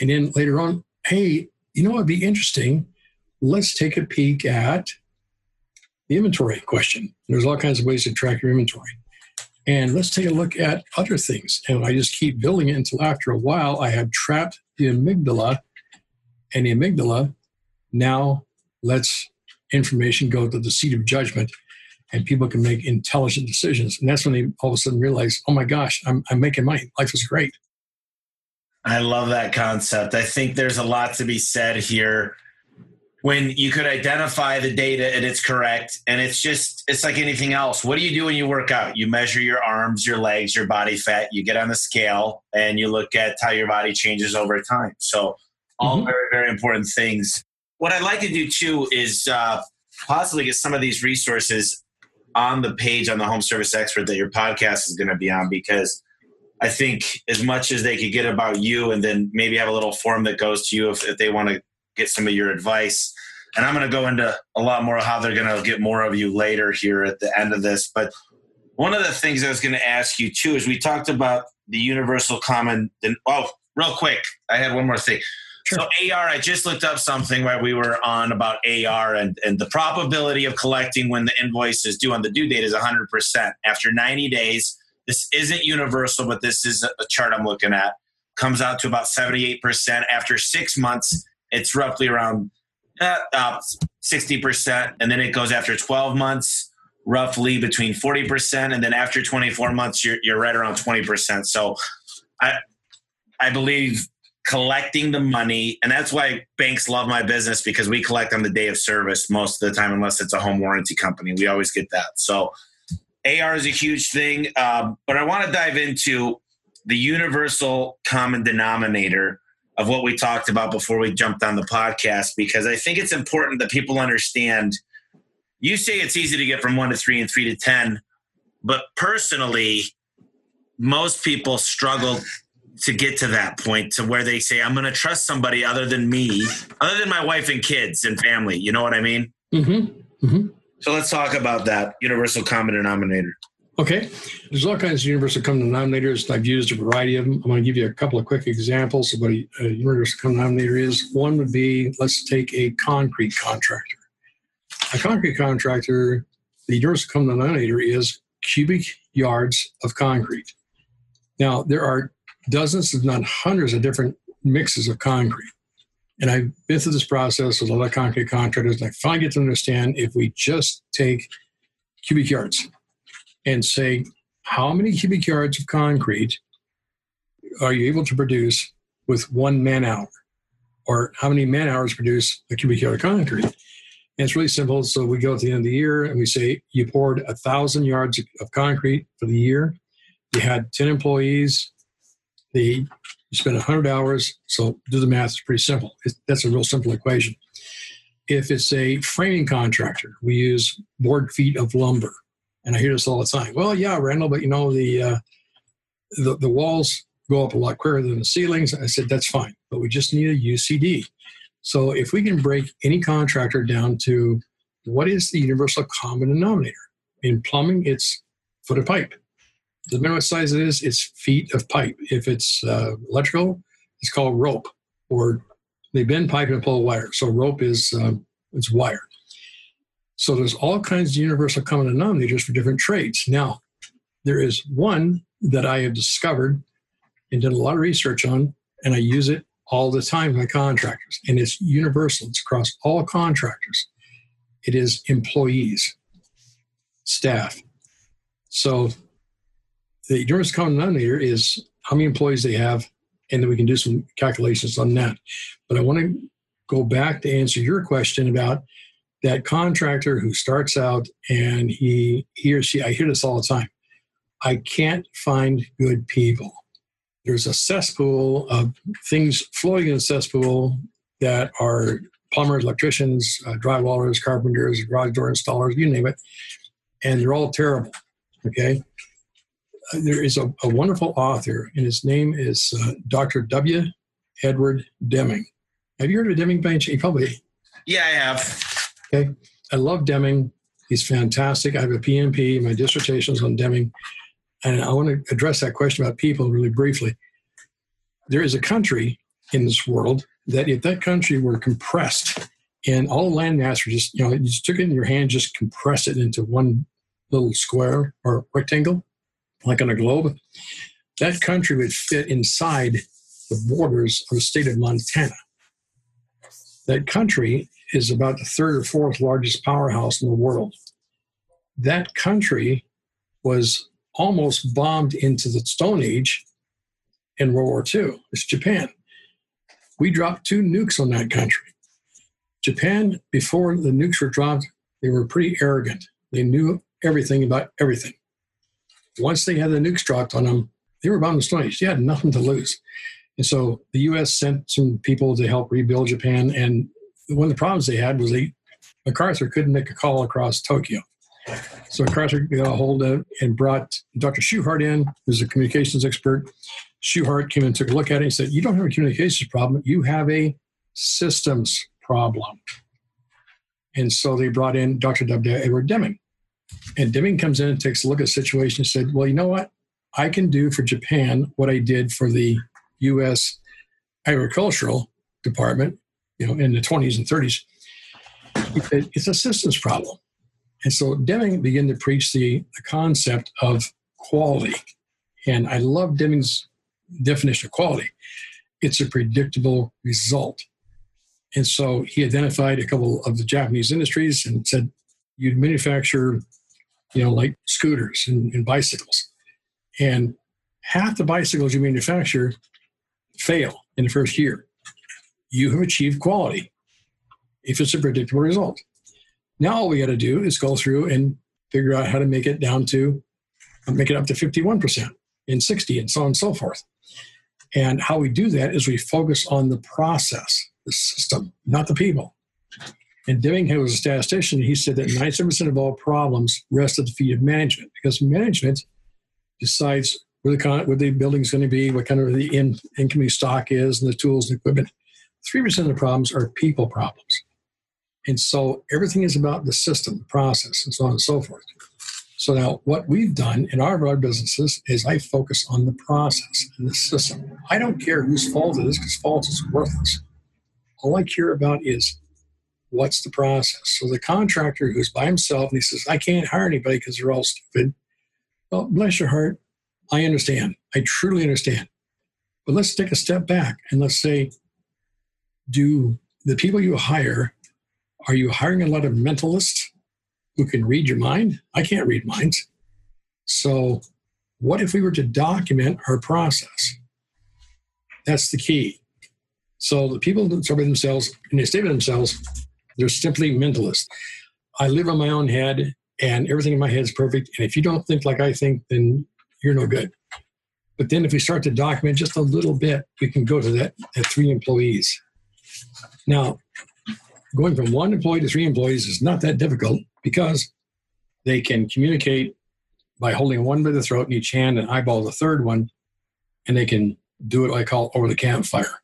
And then later on, hey, you know what would be interesting? Let's take a peek at the inventory question. There's all kinds of ways to track your inventory. And let's take a look at other things. And I just keep building it until after a while I have trapped the amygdala. And the amygdala now lets information go to the seat of judgment and people can make intelligent decisions. And that's when they all of a sudden realize, oh my gosh, I'm, I'm making money. Life is great. I love that concept. I think there's a lot to be said here when you could identify the data and it's correct and it's just it's like anything else. What do you do when you work out? You measure your arms your legs your body fat you get on the scale and you look at how your body changes over time. So all mm-hmm. very very important things. What i'd like to do too is uh, possibly get some of these resources on the page on the home service expert that your podcast is going to be on because I think as much as they could get about you and then maybe have a little form that goes to you if, if they want to get some of your advice. And I'm going to go into a lot more of how they're going to get more of you later here at the end of this. But one of the things I was going to ask you too is we talked about the universal common. Oh, real quick, I had one more thing. Sure. So AR, I just looked up something while we were on about AR and, and the probability of collecting when the invoice is due on the due date is 100%. After 90 days, this isn't universal, but this is a chart I'm looking at, comes out to about 78%. After six months, it's roughly around uh, uh, 60%. And then it goes after 12 months, roughly between 40%. And then after 24 months, you're, you're right around 20%. So I, I believe collecting the money and that's why banks love my business because we collect on the day of service most of the time unless it's a home warranty company we always get that so ar is a huge thing um, but i want to dive into the universal common denominator of what we talked about before we jumped on the podcast because i think it's important that people understand you say it's easy to get from one to three and three to ten but personally most people struggle to get to that point to where they say, I'm going to trust somebody other than me, other than my wife and kids and family. You know what I mean? Mm-hmm. Mm-hmm. So let's talk about that universal common denominator. Okay. There's all kinds of universal common denominators. I've used a variety of them. I'm going to give you a couple of quick examples of what a, universal common denominator is. One would be let's take a concrete contractor. A concrete contractor, the universal common denominator is cubic yards of concrete. Now, there are dozens, if not hundreds, of different mixes of concrete. And I've been through this process with a lot of concrete contractors, and I finally get to understand if we just take cubic yards and say, how many cubic yards of concrete are you able to produce with one man hour? Or how many man hours produce a cubic yard of concrete? And it's really simple. So we go at the end of the year and we say you poured a thousand yards of concrete for the year. You had 10 employees. They you spend 100 hours. So do the math. It's pretty simple. that's a real simple equation. If it's a framing contractor, we use board feet of lumber. And I hear this all the time. Well, yeah, Randal, but you know, the, uh, the, the walls go up a lot quicker than the ceilings. I said, that's fine, but we just need a UCD. So if we can break any contractor down to what is the universal common denominator? In plumbing, it's foot of pipe. Matter what size it is, it's feet of pipe. If it's uh, electrical, it's called rope, or they bend pipe and pull wire. So rope is um, it's wire. So there's all kinds of universal common denominators for different traits. Now, there is one that I have discovered and did a lot of research on, and I use it all the time with my contractors. And it's universal, it's across all contractors. It is employees, staff. So the universal common denominator is how many employees they have, and then we can do some calculations on that. But I want to go back to answer your question about that contractor who starts out and he he or she I hear this all the time. I can't find good people there's a cesspool of things floating in a cesspool that are plumbers, electricians, uh, drywallers, carpenters, garage door installers, you name it, and they're all terrible. Okay. Uh, there is a, a, wonderful author, and his name is uh, Dr. W. Edward Deming. Have you heard of Deming by any Probably. Yeah, I have. Okay. I love Deming. He's fantastic. I have a PMP. My dissertation is on Deming. And I want to address that question about people really briefly. There is a country in this world that if that country were compressed and all land mass were just, you know, you just took it in your hand, just compress it into one little square or rectangle, like on a globe, that country would fit inside the borders of the state of Montana. That country is about the third or fourth largest powerhouse in the world. That country was almost bombed into the Stone Age in World War II. It's Japan. We dropped two nukes on that country. Japan, before the nukes were dropped, they were pretty arrogant. They knew everything about everything. Once they had the nukes dropped on them, they were bombed in the Stone Age. They had nothing to lose. And so the U.S. sent some people to help rebuild Japan. And one of the problems they had was they, MacArthur couldn't make a call across Tokyo. So MacArthur got a hold of and brought Dr. Shewhart in, who's a communications expert. Shewhart came and took a look at it and said, You don't have a communications problem, you have a systems problem. And so they brought in Dr. W. Edward Deming. And Deming comes in and takes a look at the situation and said, Well, you know what? I can do for Japan what I did for the U.S. agricultural department, you know, in the 20s and 30s. It's a systems problem. And so Deming began to preach the, the concept of quality. And I love Deming's definition of quality it's a predictable result. And so he identified a couple of the Japanese industries and said, you'd manufacture, you know, like scooters and, and bicycles. And half the bicycles you manufacture fail in the first year. You have achieved quality if it's a predictable result. Now all we got to do is go through and figure out how to make it down to uh, make it up to 51% and 60 and so on and so forth. And how we do that is we focus on the process, the system, not the people. And Deming was a statistician. He said that 97% of all problems rest at the feet of management because management decides where the, where the building's going to be, what kind of the in- incoming stock is, and the tools and equipment. 3% of the problems are people problems. And so everything is about the system, the process, and so on and so forth. So now what we've done in our, our businesses is I focus on the process and the system. I don't care whose fault it is because fault is worthless. All I care about is what's the process. So the contractor who's by himself and he says, I can't hire anybody because they're all stupid. Well, bless your heart. I understand. I truly understand. But let's take a step back and let's say, do the people you hire are you hiring a lot of mentalists who can read your mind? I can't read minds. So, what if we were to document our process? That's the key. So the people that survey themselves and they state themselves, they're simply mentalists. I live on my own head and everything in my head is perfect. And if you don't think like I think, then you're no good. But then if we start to document just a little bit, we can go to that at three employees. Now, going from one employee to three employees is not that difficult because they can communicate by holding one by the throat in each hand and eyeball the third one, and they can do it what I call over the campfire.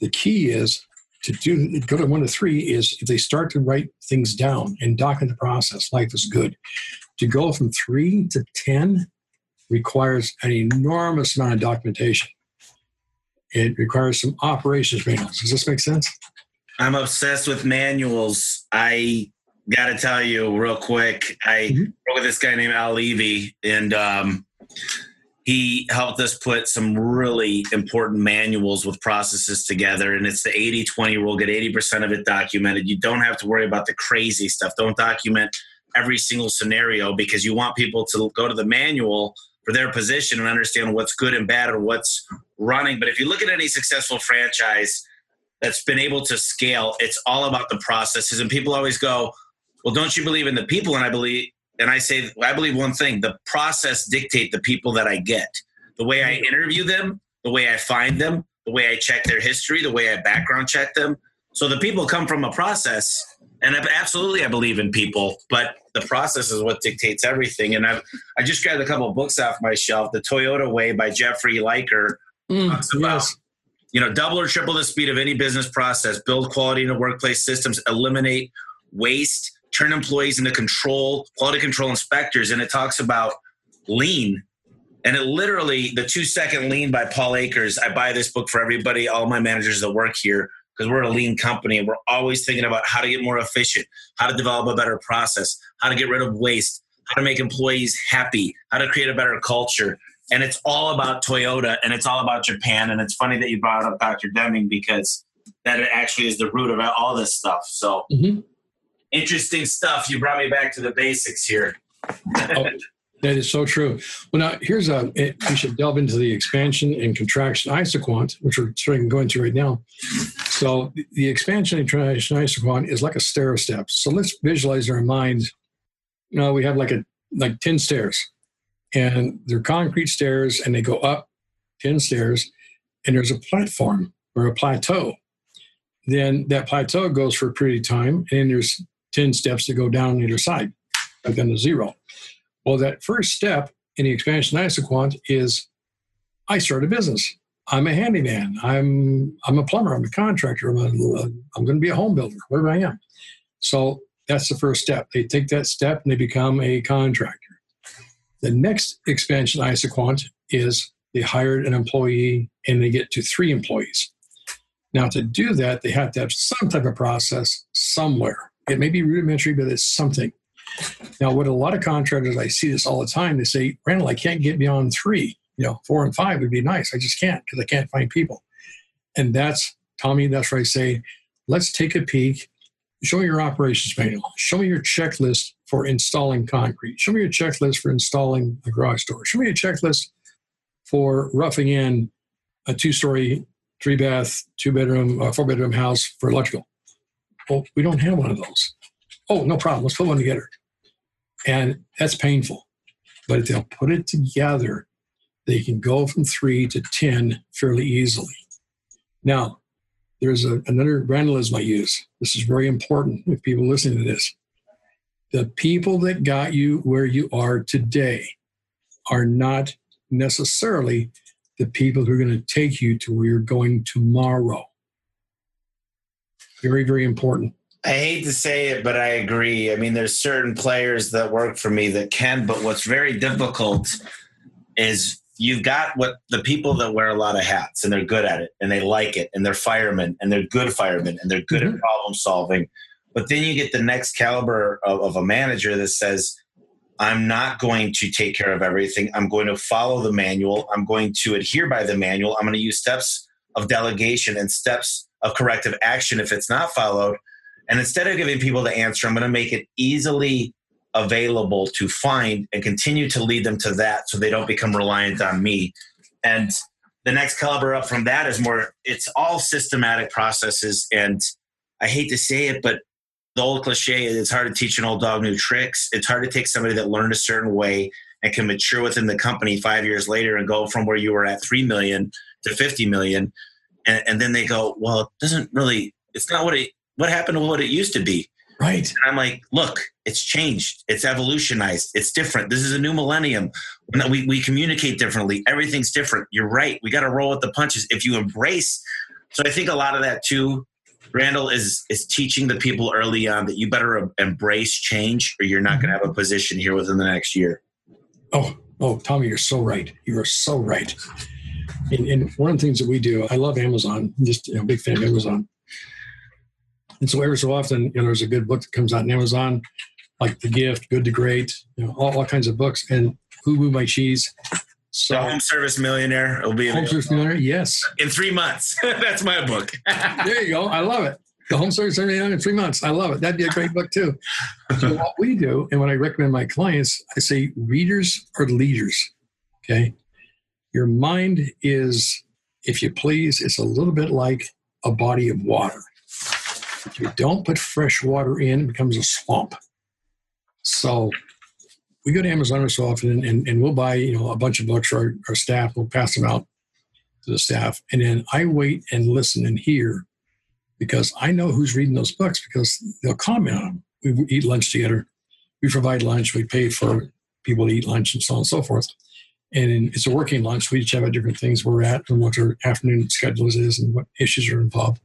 The key is to do go to one to three is if they start to write things down and document the process, life is good. To go from three to ten requires an enormous amount of documentation. It requires some operations manuals. Does this make sense? I'm obsessed with manuals. I got to tell you real quick. I mm-hmm. work with this guy named Al Levy, and um, he helped us put some really important manuals with processes together. And it's the 80 20 rule get 80% of it documented. You don't have to worry about the crazy stuff. Don't document every single scenario because you want people to go to the manual for their position and understand what's good and bad or what's running. But if you look at any successful franchise that's been able to scale, it's all about the processes. And people always go, well, don't you believe in the people? And I believe, and I say, I believe one thing: the process dictate the people that I get. The way I mm-hmm. interview them, the way I find them, the way I check their history, the way I background check them. So the people come from a process, and absolutely, I believe in people, but the process is what dictates everything. And I've I just grabbed a couple of books off my shelf. The Toyota Way by Jeffrey Liker mm, talks about. Yes. You know, double or triple the speed of any business process, build quality in the workplace systems, eliminate waste, turn employees into control, quality control inspectors. And it talks about lean. And it literally, the two second lean by Paul Akers. I buy this book for everybody, all my managers that work here, because we're a lean company and we're always thinking about how to get more efficient, how to develop a better process, how to get rid of waste, how to make employees happy, how to create a better culture. And it's all about Toyota and it's all about Japan. And it's funny that you brought up Dr. Deming because that actually is the root of all this stuff. So mm-hmm interesting stuff. You brought me back to the basics here. oh, that is so true. Well, now here's a. It, we should delve into the expansion and contraction isoquant, which we're starting going to right now. So the expansion and contraction isoquant is like a stair step. So let's visualize in our mind. You know, we have like a like ten stairs, and they're concrete stairs, and they go up ten stairs, and there's a platform or a plateau. Then that plateau goes for a period of time, and there's 10 steps to go down either side, back down to zero. Well, that first step in the expansion isoquant is I start a business. I'm a handyman. I'm I'm a plumber. I'm a contractor. I'm, a, I'm going to be a home builder, whatever I am. So that's the first step. They take that step and they become a contractor. The next expansion isoquant is they hired an employee and they get to three employees. Now, to do that, they have to have some type of process somewhere. It may be rudimentary, but it's something. Now, what a lot of contractors, I see this all the time, they say, Randal, I can't get beyond three. You know, four and five would be nice. I just can't because I can't find people. And that's, Tommy, that's where I say, let's take a peek. Show me your operations manual. Show me your checklist for installing concrete. Show me your checklist for installing a garage door. Show me a checklist for roughing in a two story, three bath, two bedroom, uh, four bedroom house for electrical. Well, we don't have one of those. Oh, no problem. Let's put one together. And that's painful. But if they'll put it together, they can go from three to 10 fairly easily. Now, there's a, another randalism I use. This is very important if people listening to this. The people that got you where you are today are not necessarily the people who are going to take you to where you're going tomorrow. Very, very important. I hate to say it, but I agree. I mean, there's certain players that work for me that can, but what's very difficult is you've got what the people that wear a lot of hats and they're good at it and they like it and they're firemen and they're good firemen and they're good mm-hmm. at problem solving. But then you get the next caliber of, of a manager that says, I'm not going to take care of everything. I'm going to follow the manual. I'm going to adhere by the manual. I'm going to use steps of delegation and steps of corrective action if it's not followed. And instead of giving people the answer, I'm going to make it easily available to find and continue to lead them to that so they don't become reliant on me. And the next caliber up from that is more it's all systematic processes. And i hate to say it but the old cliche is it's hard to teach an old dog new tricks. It's hard to take somebody that learned a certain way and can mature within the company five years later and go from where you were at 3 million to 50 million. And, and then they go well it doesn't really it's not what it what happened to what it used to be Right. and I'm like, look, it's changed. It's evolutionized. It's different. This is a new millennium. We, we communicate differently. Everything's different. You're right. We got to roll with the punches. If you embrace, so I think a lot of that too, Randal is is teaching the people early on that you better embrace change, or you're not mm-hmm. going to have a position here within the next year. Oh, oh, Tommy, you're so right. You are so right. And, and one of the things that we do, I love Amazon. Just you know, big fan of Amazon. And so every so often, you know, there's a good book that comes out on Amazon, like The Gift, Good to Great, you know, all, all kinds of books, and Who Moved My Cheese. So, the Home Service Millionaire will be Home Service Millionaire, yes. In three months. That's my book. there you go. I love it. The Home Service Millionaire in three months. I love it. That'd be a great book too. So what we do, and what I recommend my clients, I say readers are leaders. Okay. Your mind is, if you please, it's a little bit like a body of water. If you don't put fresh water in, it becomes a swamp. So we go to Amazon so often and, and we'll buy, you know, a bunch of books for our, our staff. We'll pass them out to the staff. And then I wait and listen and hear because I know who's reading those books because they'll comment on them. We eat lunch together. We provide lunch. We pay for people to eat lunch and so on and so forth. And it's a working lunch. We each have different things we're at and what our afternoon schedules is and what issues are involved.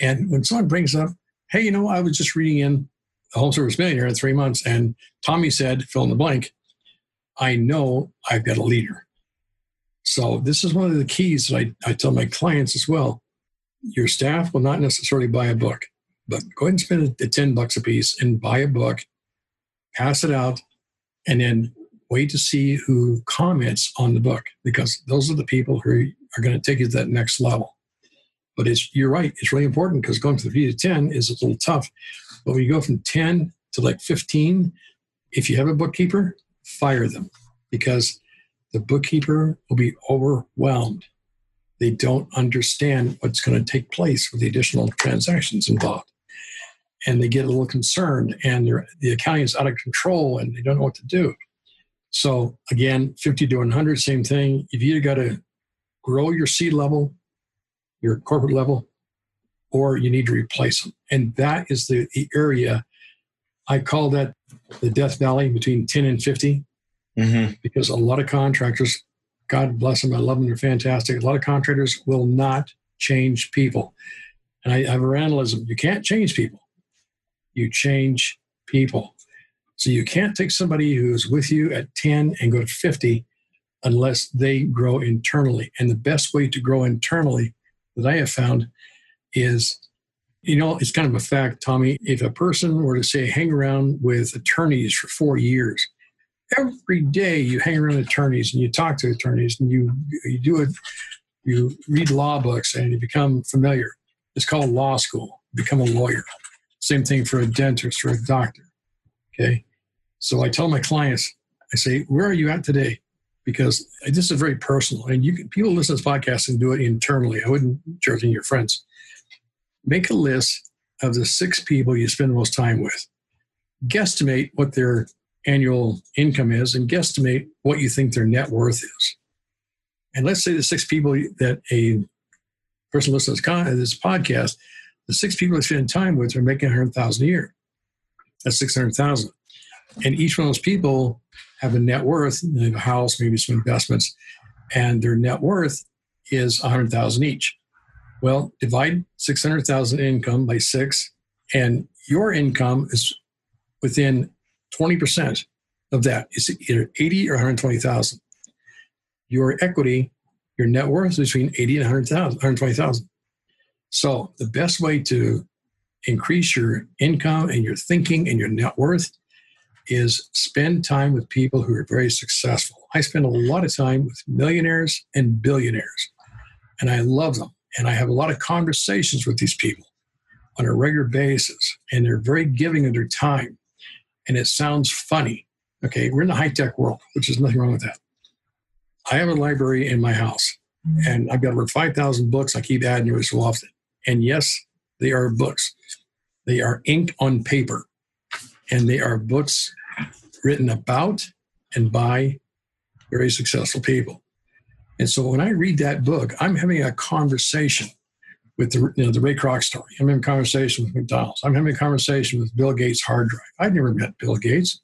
And when someone brings up, hey, you know, I was just reading in the Home Service Millionaire in three months, and Tommy said, fill in the blank, I know I've got a leader. So this is one of the keys that I, I tell my clients as well. Your staff will not necessarily buy a book, but go ahead and spend the 10 bucks a piece and buy a book, pass it out, and then wait to see who comments on the book because those are the people who are going to take you to that next level. But it's you're right. It's really important because going from three to ten is a little tough. But when you go from ten to like fifteen, if you have a bookkeeper, fire them because the bookkeeper will be overwhelmed. They don't understand what's going to take place with the additional transactions involved. And they get a little concerned, and the accounting is out of control, and they don't know what to do. So again, 50 to 100, same thing. If either got to grow your C level your corporate level, or you need to replace them. And that is the, the area I call that the death valley between 10 and 50, mm-hmm. because a lot of contractors, God bless them, I love them, they're fantastic. A lot of contractors will not change people. And I, I have a randalism you can't change people, you change people. So you can't take somebody who's with you at 10 and go to 50 unless they grow internally. And the best way to grow internally that I have found is, you know, it's kind of a fact, Tommy. If a person were to say hang around with attorneys for four years, every day you hang around attorneys and you talk to attorneys and you you do it, you read law books and you become familiar. It's called law school. Become a lawyer. Same thing for a dentist or a doctor. Okay. So I tell my clients, I say, where are you at today? Because this is very personal. And you can, people listen to this podcast and do it internally. I wouldn't share it in your friends. Make a list of the six people you spend the most time with. Guesstimate what their annual income is and guesstimate what you think their net worth is. And let's say the six people that a person listens to this podcast, the six people I spend time with are making 100000 a year. That's 600000 And each one of those people have a net worth, a house, maybe some investments, and their net worth is 100,000 each. Well, divide 600,000 income by 6 and your income is within 20% of that. It's either 80 or 120,000. Your equity, your net worth is between 80 and 100,000, 120,000. So the best way to increase your income and your thinking and your net worth is spend time with people who are very successful. I spend a lot of time with millionaires and billionaires, and I love them. And I have a lot of conversations with these people on a regular basis, and they're very giving of their time. And it sounds funny. Okay, we're in the high tech world, which is nothing wrong with that. I have a library in my house. Mm-hmm. And I've got over 5,000 books. I keep adding every so often. And yes, they are books. They are ink on paper. And they are books written about and by very successful people. And so when I read that book, I'm having a conversation with the, you know, the Ray Kroc story. I'm having a conversation with McDonald's. I'm having a conversation with Bill Gates' hard drive. I've never met Bill Gates,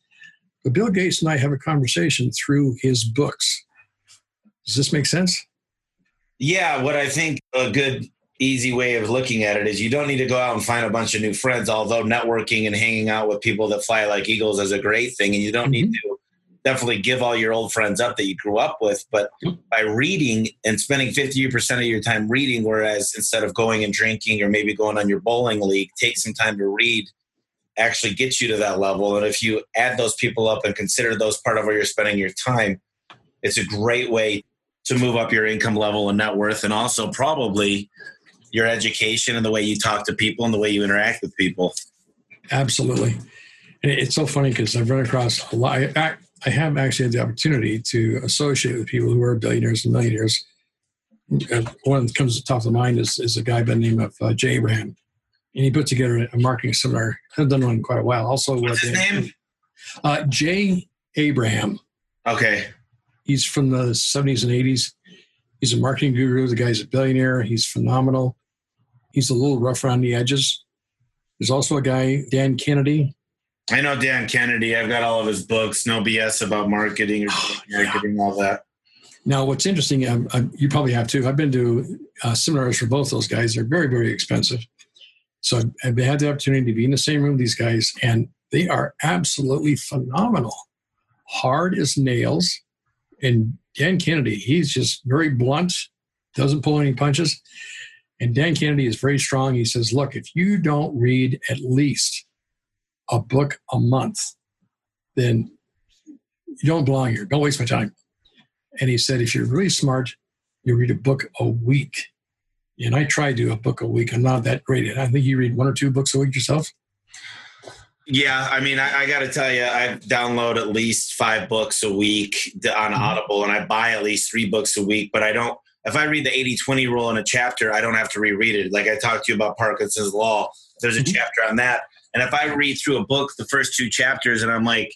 but Bill Gates and I have a conversation through his books. Does this make sense? Yeah, what I think a good easy way of looking at it is you don't need to go out and find a bunch of new friends although networking and hanging out with people that fly like eagles is a great thing and you don't mm-hmm. need to definitely give all your old friends up that you grew up with but by reading and spending 50% of your time reading whereas instead of going and drinking or maybe going on your bowling league take some time to read actually gets you to that level and if you add those people up and consider those part of where you're spending your time it's a great way to move up your income level and net worth and also probably your education and the way you talk to people and the way you interact with people absolutely and it's so funny because i've run across a lot I, I have actually had the opportunity to associate with people who are billionaires and millionaires one that comes to the top of the mind is, is a guy by the name of uh, jay abraham and he put together a marketing seminar i've done one in quite a while also what's his name uh, jay abraham okay He's from the 70s and 80s. He's a marketing guru. The guy's a billionaire. He's phenomenal. He's a little rough around the edges. There's also a guy, Dan Kennedy. I know Dan Kennedy. I've got all of his books. No BS about marketing or oh, marketing, yeah. all that. Now, what's interesting, um, um, you probably have too. I've been to uh, seminars for both those guys. They're very, very expensive. So I've, I've had the opportunity to be in the same room with these guys, and they are absolutely phenomenal. Hard as nails and Dan Kennedy, he's just very blunt, doesn't pull any punches. And Dan Kennedy is very strong. He says, look, if you don't read at least a book a month, then you don't belong here. Don't waste my time. And he said, if you're really smart, you read a book a week. And I try to do a book a week. I'm not that great at it. I think you read one or two books a week yourself. Yeah, I mean, I, I got to tell you, I download at least five books a week on mm-hmm. Audible, and I buy at least three books a week. But I don't. If I read the 80-20 rule in a chapter, I don't have to reread it. Like I talked to you about Parkinson's law. There's a mm-hmm. chapter on that, and if I read through a book, the first two chapters, and I'm like,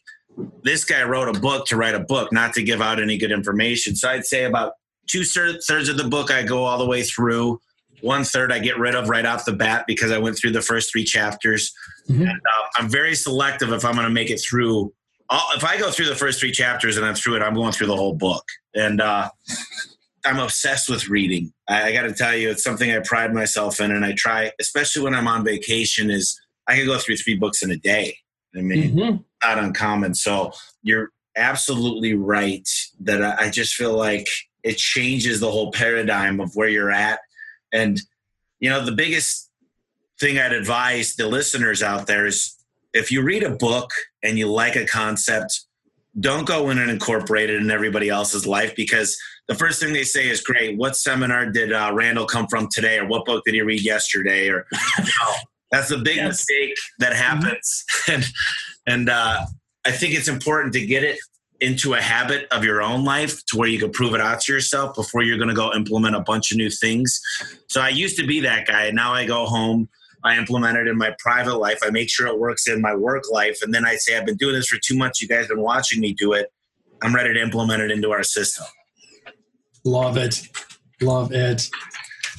this guy wrote a book to write a book, not to give out any good information. So I'd say about two thirds of the book I go all the way through. One third I get rid of right off the bat because I went through the first three chapters. Mm-hmm. And, uh, I'm very selective if I'm going to make it through. I'll, if I go through the first three chapters and I'm through it, I'm going through the whole book. And uh, I'm obsessed with reading. I, I got to tell you, it's something I pride myself in, and I try, especially when I'm on vacation. Is I can go through three books in a day. I mean, mm-hmm. not uncommon. So you're absolutely right that I, I just feel like it changes the whole paradigm of where you're at. And you know, the biggest thing I'd advise the listeners out there is if you read a book and you like a concept, don't go in and incorporate it in everybody else's life because the first thing they say is, "Great, what seminar did uh, Randal come from today, or what book did he read yesterday?" Or you know, that's a big yes. mistake that mm-hmm. happens, mm-hmm. and and uh, I think it's important to get it into a habit of your own life to where you can prove it out to yourself before you're going to go implement a bunch of new things. So I used to be that guy, and now I go home I implement it in my private life. I make sure it works in my work life. And then I say, I've been doing this for two months. You guys have been watching me do it. I'm ready to implement it into our system. Love it. Love it.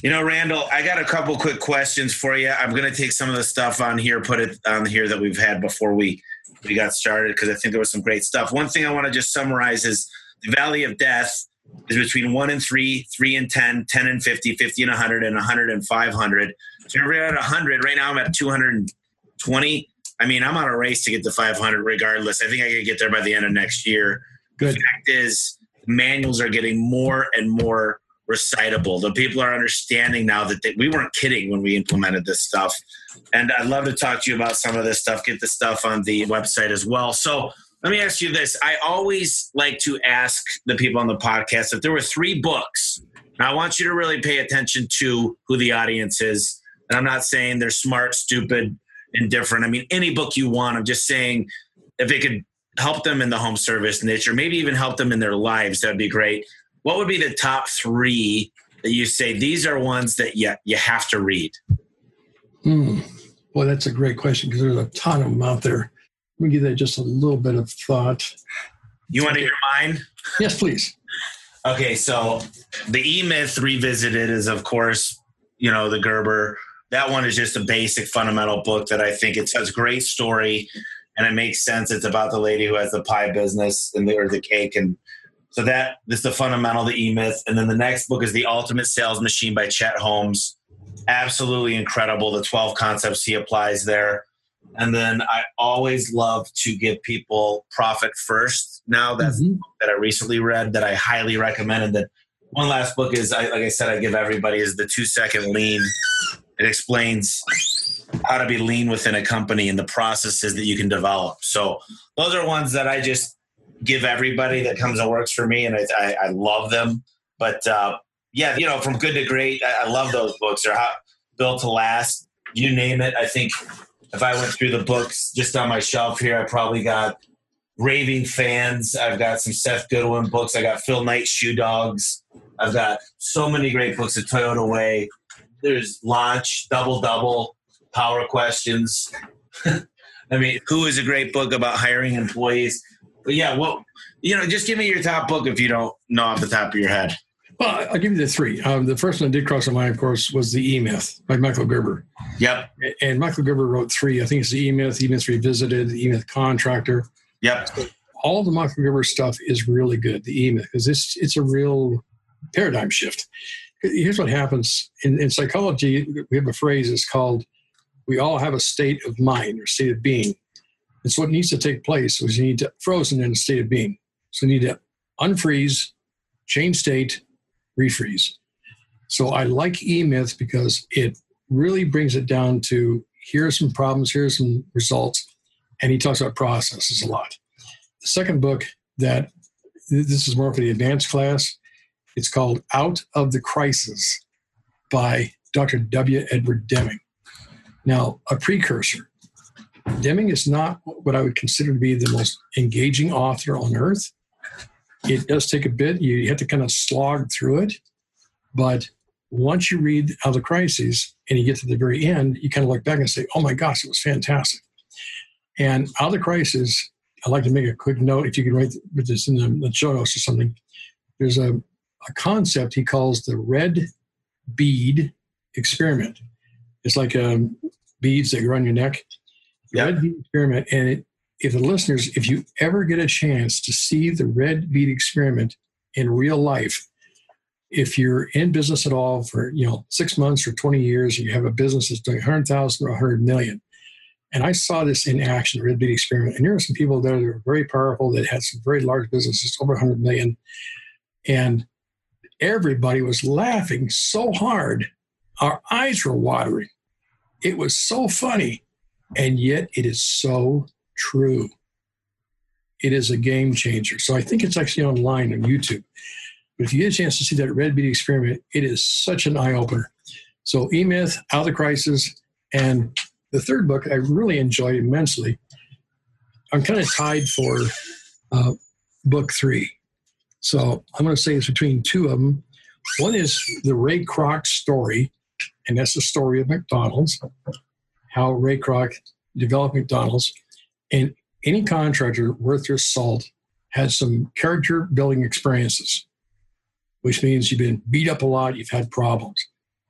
You know, Randal, I got a couple quick questions for you. I'm going to take some of the stuff on here, put it on here that we've had before we we got started because I think there was some great stuff. One thing I want to just summarize is the Valley of Death is between 1 and 3, 3 and 10, 10 and 50, 50 and 100, and 100 and 500. So you're at 100. Right now I'm at 220. I mean, I'm on a race to get to 500 regardless. I think I could get there by the end of next year. Good. The fact is, manuals are getting more and more recitable. The people are understanding now that they, we weren't kidding when we implemented this stuff. And I'd love to talk to you about some of this stuff, get the stuff on the website as well. So let me ask you this. I always like to ask the people on the podcast if there were three books. I want you to really pay attention to who the audience is and I'm not saying they're smart, stupid, indifferent. I mean, any book you want. I'm just saying if it could help them in the home service niche or maybe even help them in their lives, that'd be great. what would be the top three that you say these are ones that you, you have to read? Hmm. Well, that's a great question because there's a ton of them out there. Let me give that just a little bit of thought. You want to hear mine? Yes, please. Okay, so the E Myth Revisited is, of course, you know, the Gerber. That one is just a basic fundamental book that I think it has great story and it makes sense. It's about the lady who has the pie business and the, or the cake. And so that this is the fundamental, the E Myth. And then the next book is The Ultimate Sales Machine by Chet Holmes. Absolutely incredible. The 12 concepts he applies there. And then I always love to give people Profit First. Now that's mm-hmm. that I recently read that I highly recommend. And then one last book is, I, like I said, I give everybody is the Two Second Lean. It explains how to be lean within a company and the processes that you can develop. So those are ones that I just give everybody that comes and works for me, and I, I, I love them. But uh, yeah, you know, from good to great, I, I love those books. They're how, built to last. You name it. I think if I went through the books just on my shelf here, I probably got raving fans. I've got some Seth Godin books. I got Phil Knight Shoe Dogs. I've got so many great books of Toyota Way. There's Launch, Double Double power questions. I mean, who is a great book about hiring employees? But yeah, well, you know, just give me your top book if you don't know off the top of your head. Well, I'll give you the three. Um, the first one that did cross my mind, of course, was the E Myth by Michael Gerber. Yep. And Michael Gerber wrote three. I think it's the E Myth, E Myth Revisited, the E Myth Contractor. Yep. So all the Michael Gerber stuff is really good. The E Myth because it's it's a real paradigm shift. Here's what happens in, in psychology. We have a phrase. It's called we all have a state of mind or state of being. And so what needs to take place is you need to frozen in a state of being. So you need to unfreeze, change state, refreeze. So I like E-Myth because it really brings it down to here are some problems, here are some results, and he talks about processes a lot. The second book that this is more for the advanced class, it's called Out of the Crisis by Dr. W. Edward Deming. Now, a precursor. Deming is not what I would consider to be the most engaging author on earth. It does take a bit. You have to kind of slog through it. But once you read Out of the Crises and you get to the very end, you kind of look back and say, oh my gosh, it was fantastic. And Out of the Crises, I'd like to make a quick note if you can write this in the, show notes or something. There's a, a concept he calls the red bead experiment. It's like a um, beads that go around your neck. Yep. Red bead experiment. And it, if the listeners, if you ever get a chance to see the red bead experiment in real life, if you're in business at all for you know six months or 20 years and you have a business that's doing 100000 or 100 million and i saw this in action the red bead experiment and there are some people there that are very powerful that had some very large businesses over 100 million and everybody was laughing so hard our eyes were watering it was so funny, and yet it is so true. It is a game changer. So I think it's actually online on YouTube. But if you get a chance to see that Red Bead experiment, it is such an eye opener. So E Myth, Out of the Crisis, and the third book I really enjoyed immensely. I'm kind of tied for uh, book three. So I'm going to say it's between two of them. One is the Ray Kroc story, and that's the story of McDonald's, how Ray Kroc developed McDonald's. And any contractor worth their salt has some character building experiences, which means you've been beat up a lot, you've had problems.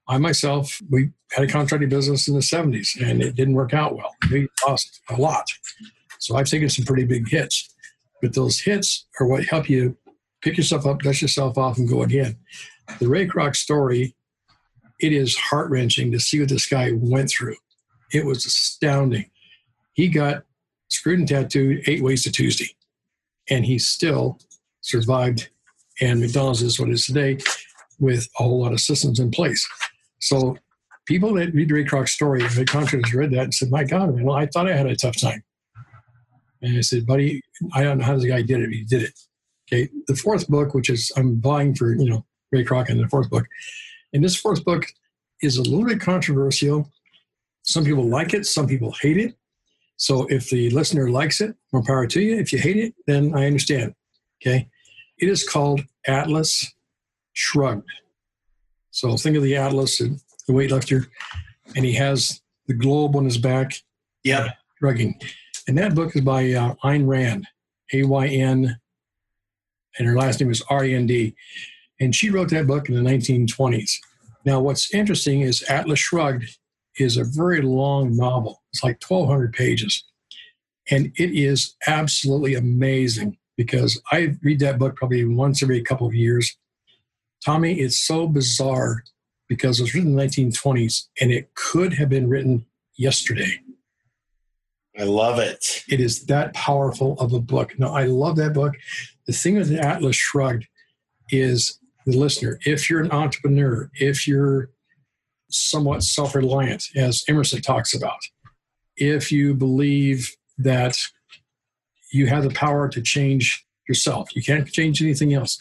I myself, we had a contracting business in the 70s and it didn't work out well. We lost a lot. So I've taken some pretty big hits. But those hits are what help you pick yourself up, dust yourself off, and go again. The Ray Kroc story it is heart wrenching to see what this guy went through. It was astounding. He got screwed and tattooed eight ways to Tuesday, and he still survived. And McDonald's is what it is today with a whole lot of systems in place. So people that read Ray Kroc's story, the contractors read that and said, My God, man, well, I thought I had a tough time. And I said, buddy, I don't know how the guy did it, he did it. Okay. The fourth book, which is I'm buying for, you know, Ray Kroc and the fourth book, and this fourth book is a little bit controversial. Some people like it, some people hate it. So if the listener likes it, more power to you. If you hate it, then I understand. Okay. It is called Atlas Shrugged. So think of the Atlas, the weightlifter, and he has the globe on his back. Yep. Shrugging. And that book is by uh, Ayn Rand, A Y N, and her last name is R E N D. And she wrote that book in the 1920s. Now, what's interesting is Atlas Shrugged is a very long novel. It's like 1,200 pages. And it is absolutely amazing because I read that book probably once every couple of years. Tommy, it's so bizarre because it was written in the 1920s and it could have been written yesterday. I love it. It is that powerful of a book. No, I love that book. The thing with Atlas Shrugged is the listener. If you're an entrepreneur, if you're somewhat self reliant, as Emerson talks about, if you believe that you have the power to change yourself, you can't change anything else.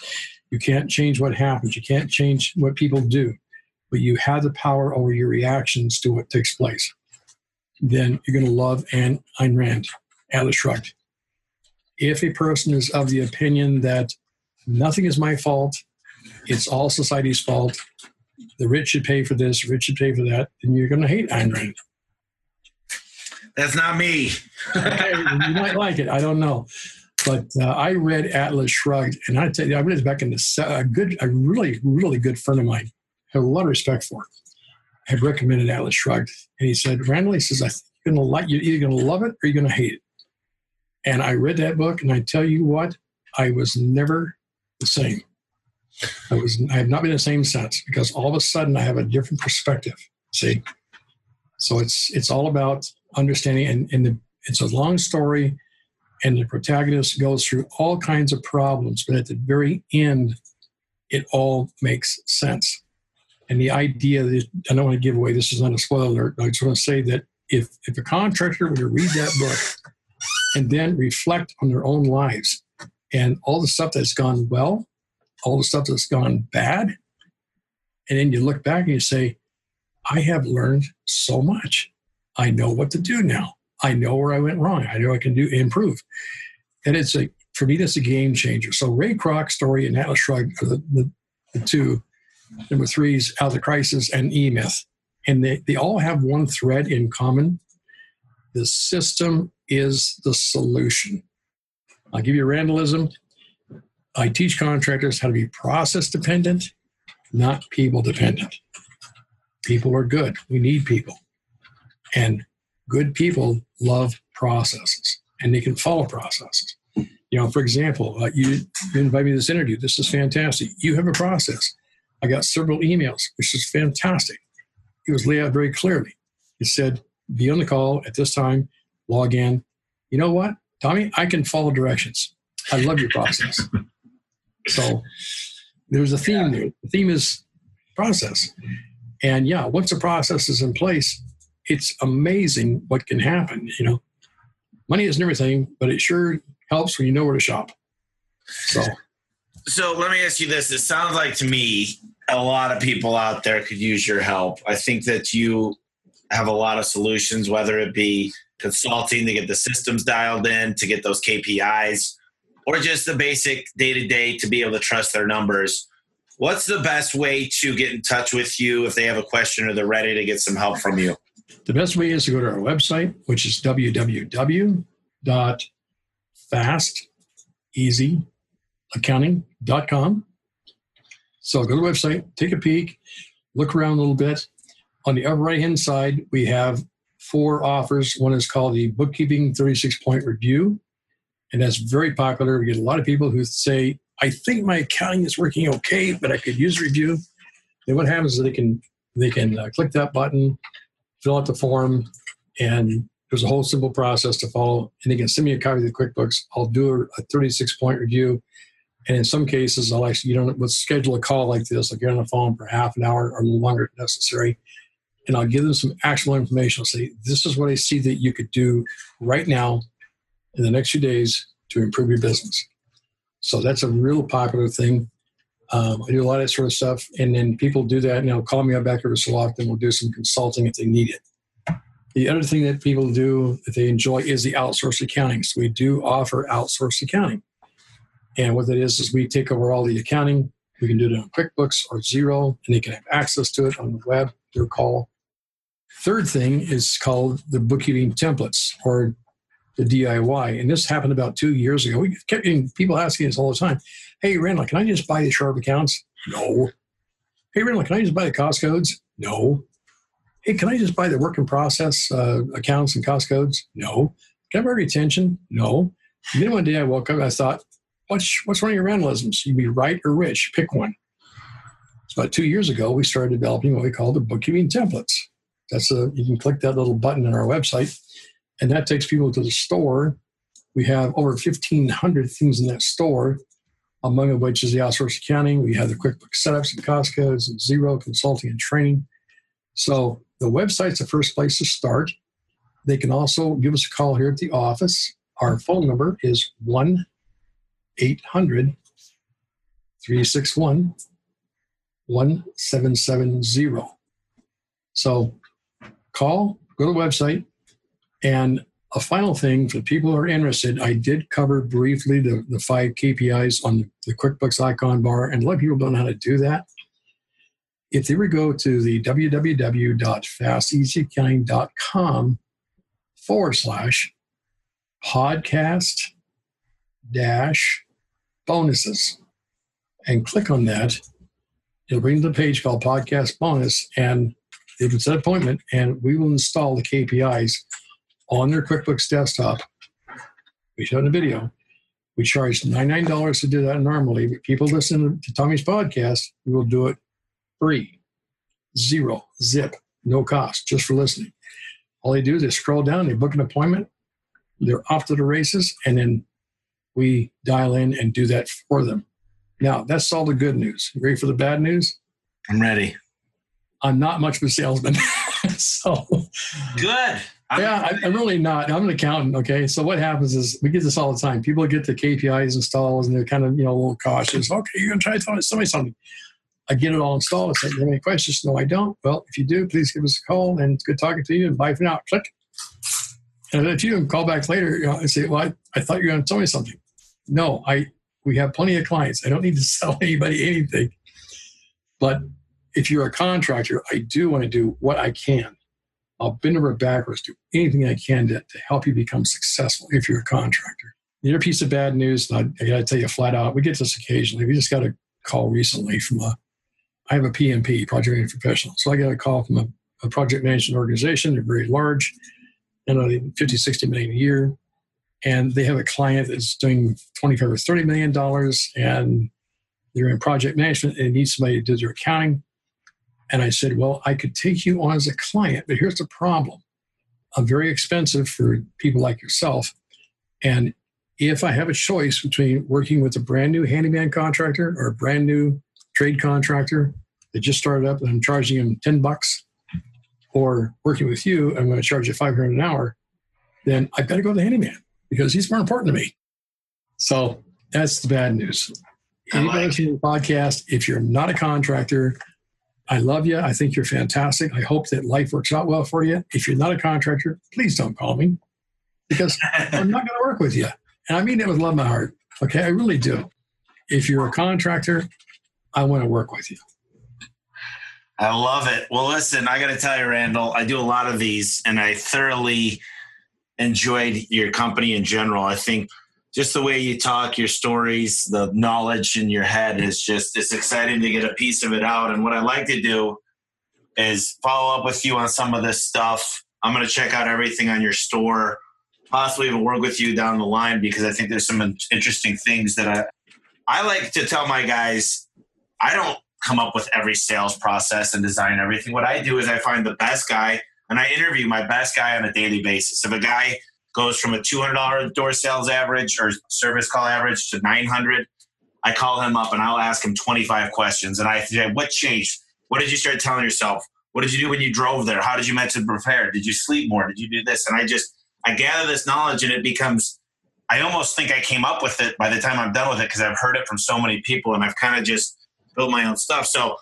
You can't change what happens. You can't change what people do, but you have the power over your reactions to what takes place. Then you're going to love Anne Ayn Rand, Atlas Shrugged. If a person is of the opinion that nothing is my fault, it's all society's fault, the rich should pay for this, the rich should pay for that, and you're going to hate Ayn Rand. That's not me. okay, you might like it. I don't know. But uh, I read Atlas Shrugged, and I tell you, I read it back in the a good, a really, really good friend of mine. I have a lot of respect for. Had recommended Atlas Shrugged, and he said, Randal, he says, I think you're gonna like, you're either gonna love it or you're gonna hate it. And I read that book, and I tell you what, I was never the same. I was, I have not been the same since because all of a sudden I have a different perspective. See, so it's it's all about understanding, and, and the, it's a long story, and the protagonist goes through all kinds of problems, but at the very end, it all makes sense. And the idea that I don't want to give away, this is not a spoiler alert, I just want to say that if, if a contractor were to read that book and then reflect on their own lives and all the stuff that's gone well, all the stuff that's gone bad, and then you look back and you say, I have learned so much. I know what to do now. I know where I went wrong. I know I can do improve. And it's a for me that's a game changer. So Ray Kroc's story and Atlas Shrugged are the, the, the two. Number three is Out of the Crisis and E Myth. And they, they all have one thread in common. The system is the solution. I'll give you a. I teach contractors how to be process dependent, not people dependent. People are good. We need people. And good people love processes and they can follow processes. You know, for example, uh, you, invite me to this interview. This is fantastic. You have a process. I got several emails, which is fantastic. It was laid out very clearly. It said, be on the call at this time, log in. You know what, Tommy? I can follow directions. I love your process. so there's a theme there. The theme is process. And yeah, once the process is in place, it's amazing what can happen. You know, money isn't everything, but it sure helps when you know where to shop. So, so let me ask you this: It sounds like to me a lot of people out there could use your help. I think that you have a lot of solutions, whether it be consulting to get the systems dialed in, to get those KPIs, or just the basic day to day to be able to trust their numbers. What's the best way to get in touch with you if they have a question or they're ready to get some help from you? The best way is to go to our website, which is www.fasteasyaccounting.com. So go to the website, take a peek, look around a little bit. On the upper right hand side, we have four offers. One is called the Bookkeeping 36 Point Review, and that's very popular. We get a lot of people who say, I think my accounting is working okay, but I could use review. Then what happens is they can they can uh, click that button, fill out the form, and there's a whole simple process to follow. And they can send me a copy of the QuickBooks. I'll do a 36 point review. And in some cases, I'll actually, you know, let's schedule a call like this. I'll get on the phone for half an hour or longer if necessary. And I'll give them some actual information. I'll say, this is what I see that you could do right now in the next few days to improve your business. So that's a real popular thing. Um, I do a lot of that sort of stuff. And then people do that and they'll call me up back every so often. We'll do some consulting if they need it. The other thing that people do that they enjoy is the outsourced accounting. So we do offer outsourced accounting. And what that is, is we take over all the accounting. We can do it on QuickBooks or Xero, and they can have access to it on the web, their call. Third thing is called the bookkeeping templates or the DIY. And this happened about two years ago. We kept getting people asking us all the time, hey, Randal, can I just buy the Sharp accounts? No. Hey, Randal, can I just buy the cost codes? No. Hey, can I just buy the work in process uh, accounts and cost codes? No. Can I buy retention? No. And then one day I woke up I thought, what's, what's one of your Randalisms? You'd be right or rich, pick one. So about two years ago, we started developing what we call the bookkeeping templates. That's a, you can click that little button on our website, and that takes people to the store. We have over 1,500 things in that store, among which is the outsourced accounting. We have the QuickBooks setups and cost codes and Xero consulting and training. So the website's the first place to start. They can also give us a call here at the office. Our phone number is 1 800 361 1770. So call, go to the website. And a final thing for people who are interested, I did cover briefly the, the five KPIs on the QuickBooks icon bar, and a lot of people don't know how to do that. If they would go to the www.fasteasyaccounting.com forward slash podcast dash bonuses and click on that, it'll bring to the page called podcast bonus and they can set an appointment and we will install the KPIs on their QuickBooks desktop. We show in the video. We charge $99 to do that normally, but people listen to Tommy's podcast, we will do it free. Zero, zip, no cost, just for listening. All they do is they scroll down, they book an appointment, they're off to the races, and then we dial in and do that for them. Now, that's all the good news. You ready for the bad news? I'm ready. I'm not much of a salesman. so good. I'm, yeah, I, am really not. I'm an accountant. Okay, so what happens is we get this all the time. People get the KPIs installed and they're kind of you know a little cautious. Okay, you're gonna try to tell somebody something. I get it all installed. I say, "Do you have any questions?" No, I don't. Well, if you do, please give us a call. And it's good talking to you. And bye for now. Click. And if you call back later, you know, I say, "Well, I, I thought you were to tell me something." No, I. We have plenty of clients. I don't need to sell anybody anything. But if you're a contractor, I do want to do what I can. I'll bend over backwards, do anything I can to, to help you become successful if you're a contractor. The other piece of bad news, I, I got to tell you flat out, we get this occasionally. We just got a call recently from a, I have a PMP, project management professional. So I got a call from a, a project management organization. They're very large, and 50, 60 million a year. And they have a client that's doing 25 or 30 million dollars, and they're in project management and need somebody to do their accounting. And I said, Well, I could take you on as a client, but here's the problem I'm very expensive for people like yourself. And if I have a choice between working with a brand new handyman contractor or a brand new trade contractor that just started up and I'm charging them 10 bucks, or working with you, I'm going to charge you 500 an hour, then I've got to go to the handyman because he's more important to me. So that's the bad news. Anybody listening to the podcast, if you're not a contractor, I love you. I think you're fantastic. I hope that life works out well for you. If you're not a contractor, please don't call me because I'm not going to work with you. And I mean it with love in my heart. Okay, I really do. If you're a contractor, I want to work with you. I love it. Well, listen, I got to tell you, Randal, I do a lot of these and I thoroughly enjoyed your company in general. I think just the way you talk, your stories, the knowledge in your head is just it's exciting to get a piece of it out. And what I like to do is follow up with you on some of this stuff. I'm going to check out everything on your store, possibly even work with you down the line because I think there's some interesting things that I I like to tell my guys. I don't come up with every sales process and design everything. What I do is I find the best guy and I interview my best guy on a daily basis. If a guy goes from a $200 door sales average or service call average to 900 i call him up and i'll ask him 25 questions. And i say what changed? What did you start telling yourself? What did you do when you drove there? How did you mentally prepare? Did you sleep more? Did you do this? And i just i gather this knowledge and it becomes i almost think i came up with it by the time i'm done with it because i've heard it from so many people and i've kind of just built my own stuff. So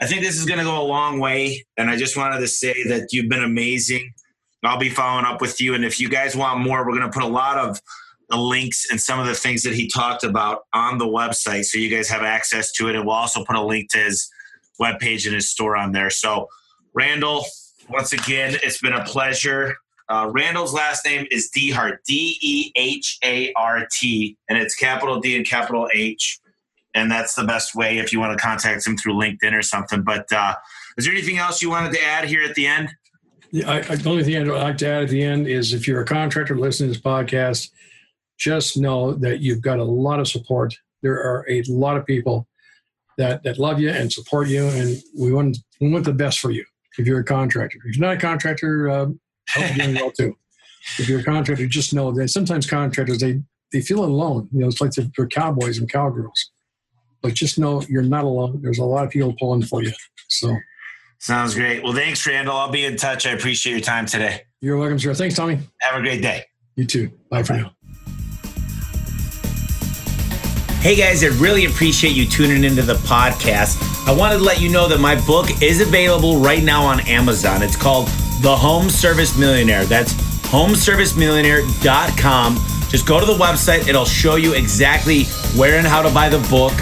i think this is going to go a long way and i just wanted to say that you've been amazing I'll be following up with you. And if you guys want more, we're going to put a lot of the links and some of the things that he talked about on the website so you guys have access to it. And we'll also put a link to his webpage and his store on there. So, Randal, once again, it's been a pleasure. Uh, Randal's last name is Dehart, D E H A R T, and it's capital D and capital H. And that's the best way if you want to contact him through LinkedIn or something. But uh, is there anything else you wanted to add here at the end? I, the only thing I'd like to add at the end is if you're a contractor listening to this podcast, just know that you've got a lot of support. There are a lot of people that, that love you and support you, and we want we want the best for you. If you're a contractor, if you're not a contractor, uh, hope you're doing well too. If you're a contractor, just know that sometimes contractors they they feel alone. You know, it's like they're, cowboys and cowgirls. But just know you're not alone. There's a lot of people pulling for you. So sounds great. Well, thanks, Randal. I'll be in touch. I appreciate your time today. You're welcome, sir. Thanks, Tommy. Have a great day. You too. Bye for now. Hey guys, I really appreciate you tuning into the podcast. I wanted to let you know that my book is available right now on Amazon. It's called The Home Service Millionaire. That's homeservicemillionaire.com. Just go to the website, it'll show you exactly where and how to buy the book.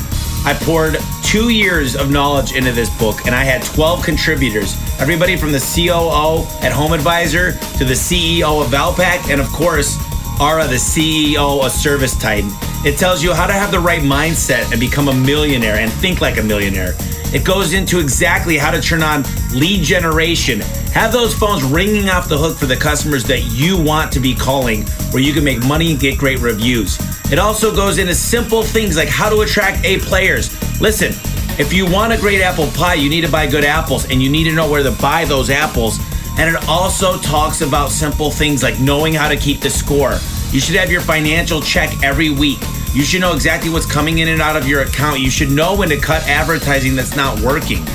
I poured two years of knowledge into this book, and I had 12 contributors. Everybody from the COO at Home Advisor to the CEO of Valpak, and of course, Ara, the CEO of Service Titan. It tells you how to have the right mindset and become a millionaire and think like a millionaire. It goes into exactly how to turn on lead generation, have those phones ringing off the hook for the customers that you want to be calling, where you can make money and get great reviews. It also goes into simple things like how to attract A players. Listen, if you want a great apple pie, you need to buy good apples and you need to know where to buy those apples. And it also talks about simple things like knowing how to keep the score. You should have your financial check every week. You should know exactly what's coming in and out of your account. You should know when to cut advertising that's not working.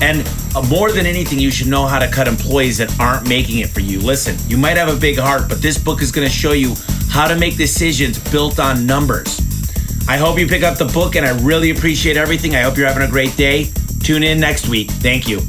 And uh, more than anything, you should know how to cut employees that aren't making it for you. Listen, you might have a big heart, but this book is going to show you how to make decisions built on numbers. I hope you pick up the book, and I really appreciate everything. I hope you're having a great day. Tune in next week. Thank you.